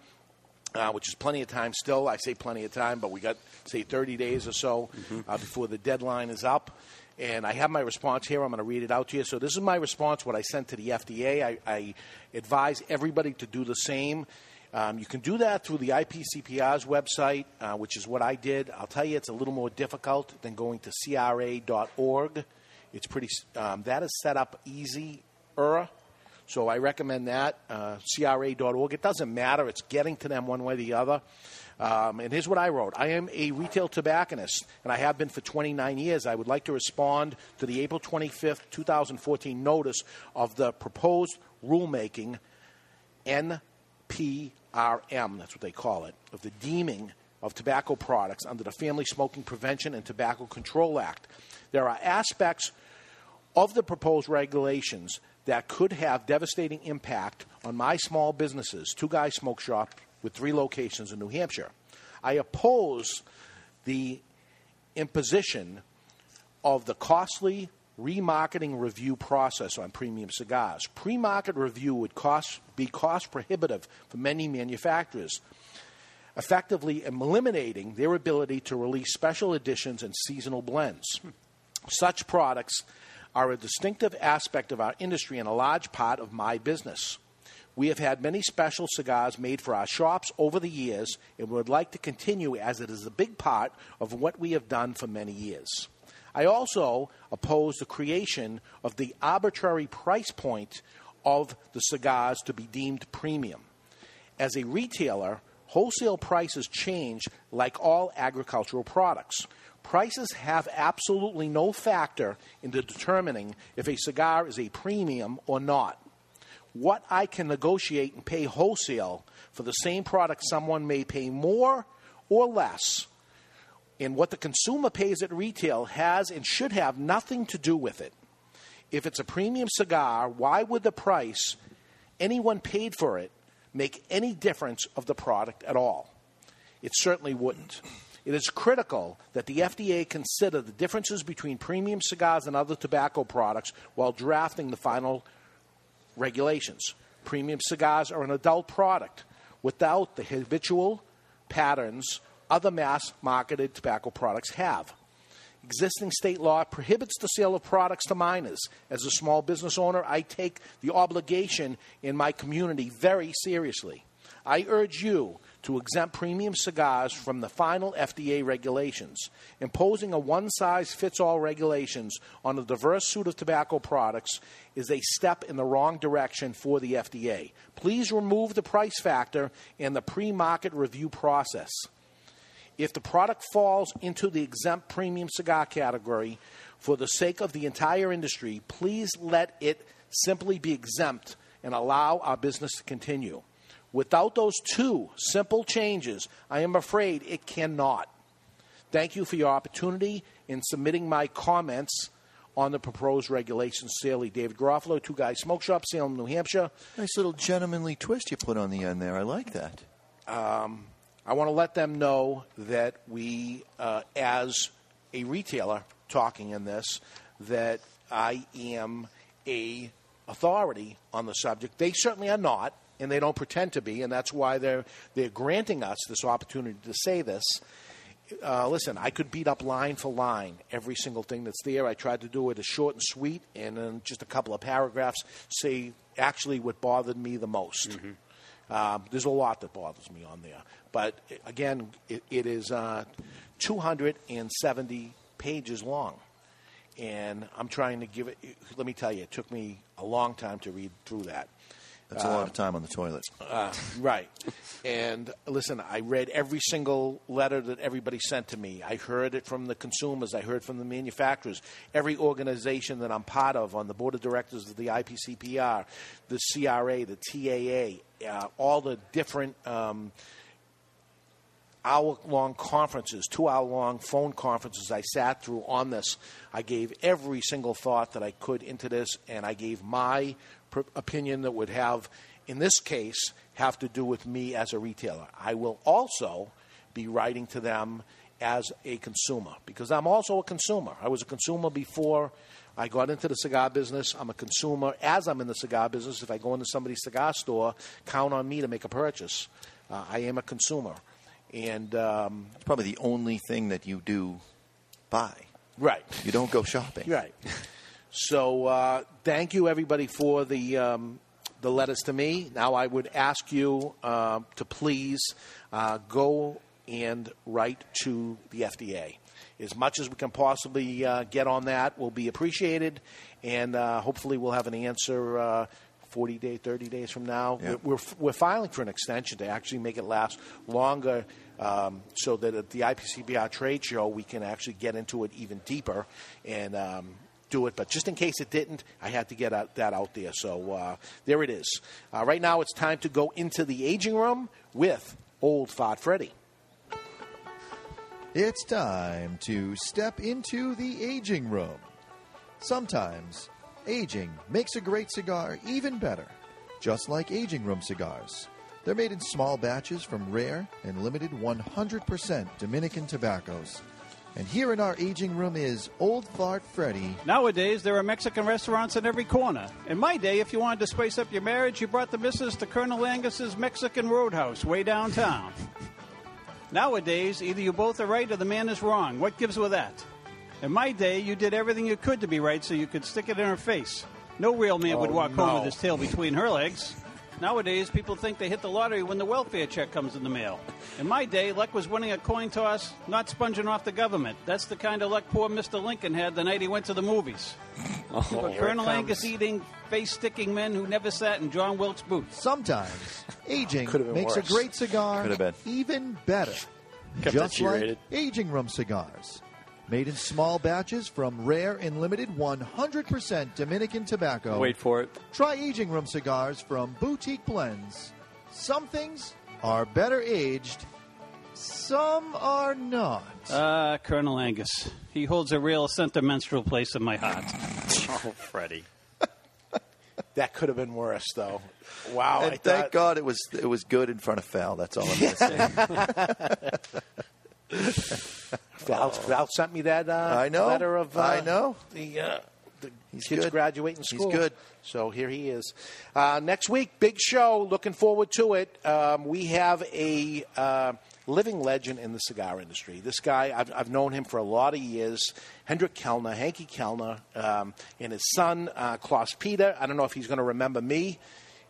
uh, which is plenty of time still. I say plenty of time, but we got, say, 30 days or so uh, before the deadline is up. And I have my response here. I'm going to read it out to you. So, this is my response, what I sent to the FDA. I, I advise everybody to do the same. Um, you can do that through the IPCPR's website, uh, which is what I did. I'll tell you, it's a little more difficult than going to CRA.org. It's pretty, um, that is set up easier. So I recommend that, uh, CRA.org. It doesn't matter, it's getting to them one way or the other. Um, and here's what I wrote I am a retail tobacconist, and I have been for 29 years. I would like to respond to the April 25th, 2014 notice of the proposed rulemaking NPRM, that's what they call it, of the deeming of tobacco products under the Family Smoking Prevention and Tobacco Control Act. There are aspects of the proposed regulations that could have devastating impact on my small businesses, Two Guys Smoke Shop with three locations in New Hampshire. I oppose the imposition of the costly remarketing review process on premium cigars. Pre-market review would cost, be cost prohibitive for many manufacturers, effectively eliminating their ability to release special editions and seasonal blends. Such products are a distinctive aspect of our industry and a large part of my business. We have had many special cigars made for our shops over the years and would like to continue as it is a big part of what we have done for many years. I also oppose the creation of the arbitrary price point of the cigars to be deemed premium. As a retailer, wholesale prices change like all agricultural products. Prices have absolutely no factor into determining if a cigar is a premium or not. What I can negotiate and pay wholesale for the same product, someone may pay more or less. And what the consumer pays at retail has and should have nothing to do with it. If it's a premium cigar, why would the price anyone paid for it make any difference of the product at all? It certainly wouldn't. It is critical that the FDA consider the differences between premium cigars and other tobacco products while drafting the final regulations. Premium cigars are an adult product without the habitual patterns other mass marketed tobacco products have. Existing state law prohibits the sale of products to minors. As a small business owner, I take the obligation in my community very seriously. I urge you to exempt premium cigars from the final FDA regulations. Imposing a one size fits all regulations on a diverse suite of tobacco products is a step in the wrong direction for the FDA. Please remove the price factor and the pre market review process. If the product falls into the exempt premium cigar category, for the sake of the entire industry, please let it simply be exempt and allow our business to continue. Without those two simple changes, I am afraid it cannot. Thank you for your opportunity in submitting my comments on the proposed regulations. Sincerely, David Garofalo, Two Guys Smoke Shop, Salem, New Hampshire. Nice little gentlemanly twist you put on the end there. I like that. Um, I want to let them know that we, uh, as a retailer talking in this, that I am a authority on the subject. They certainly are not, and they don't pretend to be, and that's why they're they're granting us this opportunity to say this. Uh, listen, I could beat up line for line every single thing that's there. I tried to do it as short and sweet, and in just a couple of paragraphs, say actually what bothered me the most. Um, there's a lot that bothers me on there, but again, it, it is uh, 270 pages long, and I'm trying to give it. Let me tell you, it took me a long time to read through that. That's a lot of time on the toilet. Uh, right. And listen, I read every single letter that everybody sent to me. I heard it from the consumers. I heard from the manufacturers. Every organization that I'm part of on the board of directors of the IPCPR, the CRA, the TAA, uh, all the different um, hour long conferences, two hour long phone conferences I sat through on this. I gave every single thought that I could into this, and I gave my opinion that would have, in this case, have to do with me as a retailer. I will also be writing to them as a consumer because I'm also a consumer. I was a consumer before I got into the cigar business. I'm a consumer as I'm in the cigar business. If I go into somebody's cigar store, count on me to make a purchase. Uh, I am a consumer. And um, It's probably the only thing that you do buy. Right. You don't go shopping. Right. So uh, thank you everybody for the um, the letters to me. Now I would ask you uh, to please uh, go and write to the FDA. As much as we can possibly uh, get on that will be appreciated, and uh, hopefully we'll have an answer. Uh, 40 days, 30 days from now. Yeah. We're, we're filing for an extension to actually make it last longer um, so that at the IPCPR trade show we can actually get into it even deeper and um, do it. But just in case it didn't, I had to get out, that out there. So uh, there it is. Uh, right now it's time to go into the aging room with Old Fart Freddy. It's time to step into the aging room. Sometimes, aging makes a great cigar even better, just like aging room cigars. They're made in small batches from rare and limited 100% Dominican tobaccos. And here in our aging room is Old Fart Freddy. Nowadays, there are Mexican restaurants in every corner. In my day, if you wanted to spice up your marriage, you brought the missus to Colonel Angus's Mexican Roadhouse way downtown. Nowadays, either you both are right or the man is wrong. What gives with that? In my day, you did everything you could to be right so you could stick it in her face. No real man would Oh, walk home with his tail between her legs. Nowadays, people think they hit the lottery when the welfare check comes in the mail. In my day, luck was winning a coin toss, not sponging off the government. That's the kind of luck poor Mr. Lincoln had the night he went to the movies. Oh, But Colonel Angus eating, face sticking men who never sat in John Wilkes boots. Sometimes, aging Could've makes worse. a great cigar been. even better. Kept just like aging room cigars. Made in small batches from rare and limited 100% Dominican tobacco. Wait for it. Try aging room cigars from Boutique Blends. Some things are better aged, some are not. Ah, Colonel Angus. He holds a real sentimental place in my heart. oh, Freddie. That could have been worse, though. Wow. And I thank thought- God it was it was good in front of foul. That's all I'm going to say. Val, Val sent me that uh, I know. letter of uh, I know. the, uh, the He's kids good. graduating school. He's good. So here he is. Uh, next week, big show. Looking forward to it. Um, we have a uh, living legend in the cigar industry. This guy, I've, I've known him for a lot of years. Hendrik Kelner, Hanky Kelner, um, and his son, uh, Klaus Peter. I don't know if he's going to remember me.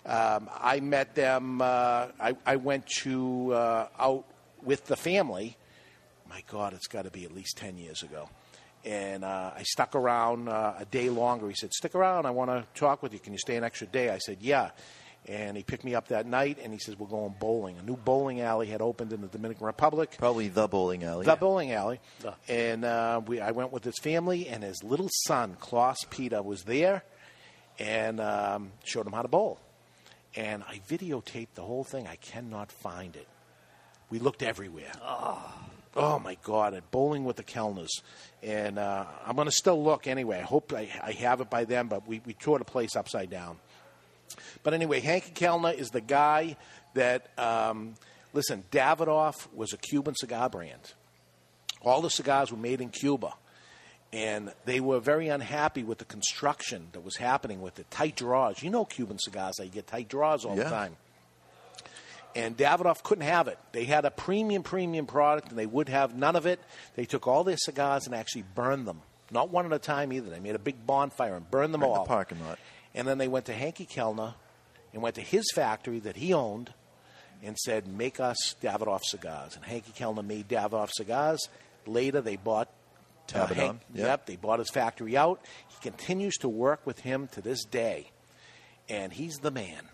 Um, I met them. Uh, I, I went to uh, out with the family. My God, it's got to be at least ten years ago. And uh, I stuck around uh, a day longer. He said, "Stick around. I want to talk with you. Can you stay an extra day?" I said, "Yeah." And he picked me up that night, and he says, "We're going bowling." A new bowling alley had opened in the Dominican Republic. Probably the bowling alley. The bowling alley. And uh, we, I went with his family, and his little son, Klaus Peter, was there and um, showed him how to bowl. and I videotaped the whole thing. I cannot find it. We looked everywhere. Oh, my God! At bowling with the Kelners, and uh, I'm going to still look anyway. I hope I, I have it by then. But we, we tore the place upside down. But anyway, Hanky Kelner is the guy that. Um, listen, Davidoff was a Cuban cigar brand. All the cigars were made in Cuba and they were very unhappy with the construction that was happening with the tight draws. You know Cuban cigars, they get tight draws all Yeah. the time. And Davidoff couldn't have it. They had a premium, premium product, and they would have none of it. They took all their cigars and actually burned them. Not one at a time either. They made a big bonfire and burned them Right in the parking lot. And then they went to Hanky Kelner and went to his factory that he owned and said, "Make us Davidoff cigars." And Hanky Kelner made Davidoff cigars. Later, they bought uh, Hank- yeah. Yep, they bought his factory out. He continues to work with him to this day, and he's the man.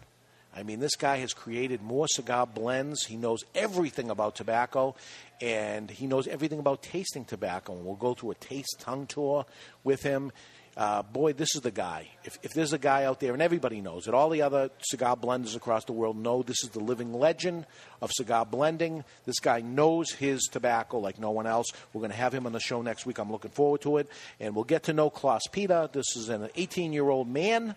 I mean, this guy has created more cigar blends. He knows everything about tobacco, and he knows everything about tasting tobacco. And we'll go through a taste tongue tour with him. Uh, boy, this is the guy. If, if there's a guy out there, and everybody knows it, all the other cigar blenders across the world know this is the living legend of cigar blending. This guy knows his tobacco like no one else. We're going to have him on the show next week. I'm looking forward to it. And we'll get to know Klaus Peter. This is an 18 year old man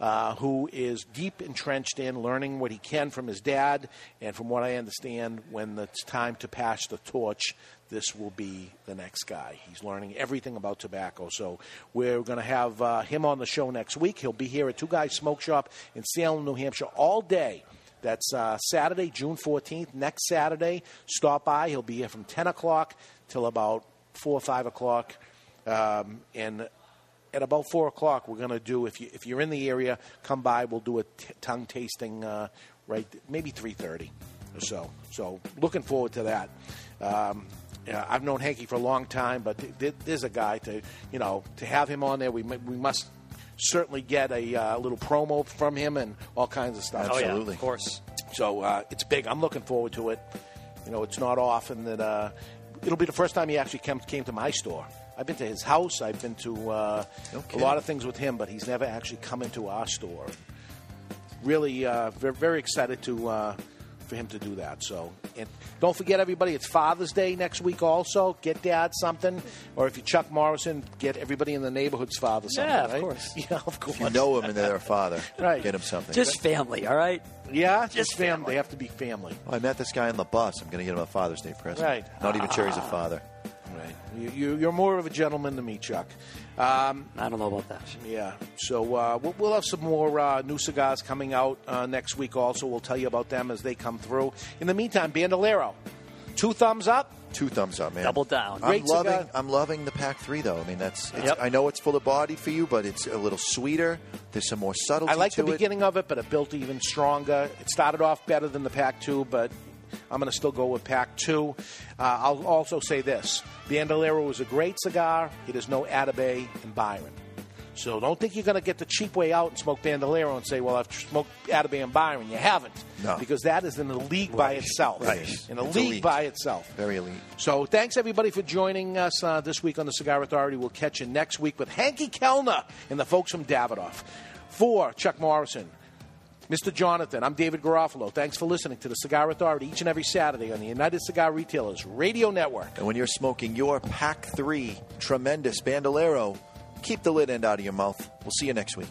uh, who is deep entrenched in learning what he can from his dad. And from what I understand, when it's time to pass the torch, this will be the next guy. He's learning everything about tobacco. So we're going to have uh, him on the show next week. He'll be here at Two Guys Smoke Shop in Salem, New Hampshire, all day. That's uh, Saturday, June 14th. Next Saturday, stop by. He'll be here from 10 o'clock till about 4 or 5 o'clock. Um, and at about four o'clock, we're going to do. If you if you're in the area, come by. We'll do a t- tongue tasting. Uh, right, maybe three thirty or so. So looking forward to that. Um, yeah, I've known Hanky for a long time, but th- th- there's a guy to you know to have him on there. We mu- we must certainly get a uh, little promo from him and all kinds of stuff. Oh, yeah, of course. So uh, it's big. I'm looking forward to it. You know, it's not often that uh, it'll be the first time he actually came, came to my store. I've been to his house. I've been to uh, a lot of things with him, but he's never actually come into our store. Really, uh, very, very excited to uh, for him to do that. So, and don't forget, everybody, it's Father's Day next week. Also, get Dad something, or if you Chuck Morrison, get everybody in the neighborhood's father something. Yeah, of right? course. Yeah, of course. If you know him and they're a father, Right. get him something. Just family, all right? Yeah, just family. They have to be family. Oh, I met this guy on the bus. I'm going to get him a Father's Day present. Right. Not even sure he's a father. Right. You, you, you're more of a gentleman than me, Chuck. Um, I don't know about that. Yeah. So uh, we'll, we'll have some more uh, new cigars coming out uh, next week. Also, we'll tell you about them as they come through. In the meantime, Bandolero, two thumbs up. Two thumbs up, man. Double down. I'm Great loving. cigar. I'm loving the pack three, though. I mean, that's. It's, Yep. I know it's full of body for you, but it's a little sweeter. There's some more subtlety I like to the it. beginning of it, but it built even stronger. It started off better than the Pack 2, but I'm going to still go with Pack 2. Uh, I'll also say this Bandolero is a great cigar. It is no Atabey and Byron. So don't think you're going to get the cheap way out and smoke Bandolero and say, well, I've smoked Atabey and Byron. You haven't. No. Because that is in a league by itself. Right. In a league elite. by itself. Very elite. So thanks everybody for joining us uh, this week on the Cigar Authority. We'll catch you next week with Hanky Kelner and the folks from Davidoff. For Chuck Morrison, Mr. Jonathan, I'm David Garofalo. Thanks for listening to the Cigar Authority each and every Saturday on the United Cigar Retailers Radio Network. And when you're smoking your pack three tremendous bandolero, keep the lid end out of your mouth. We'll see you next week.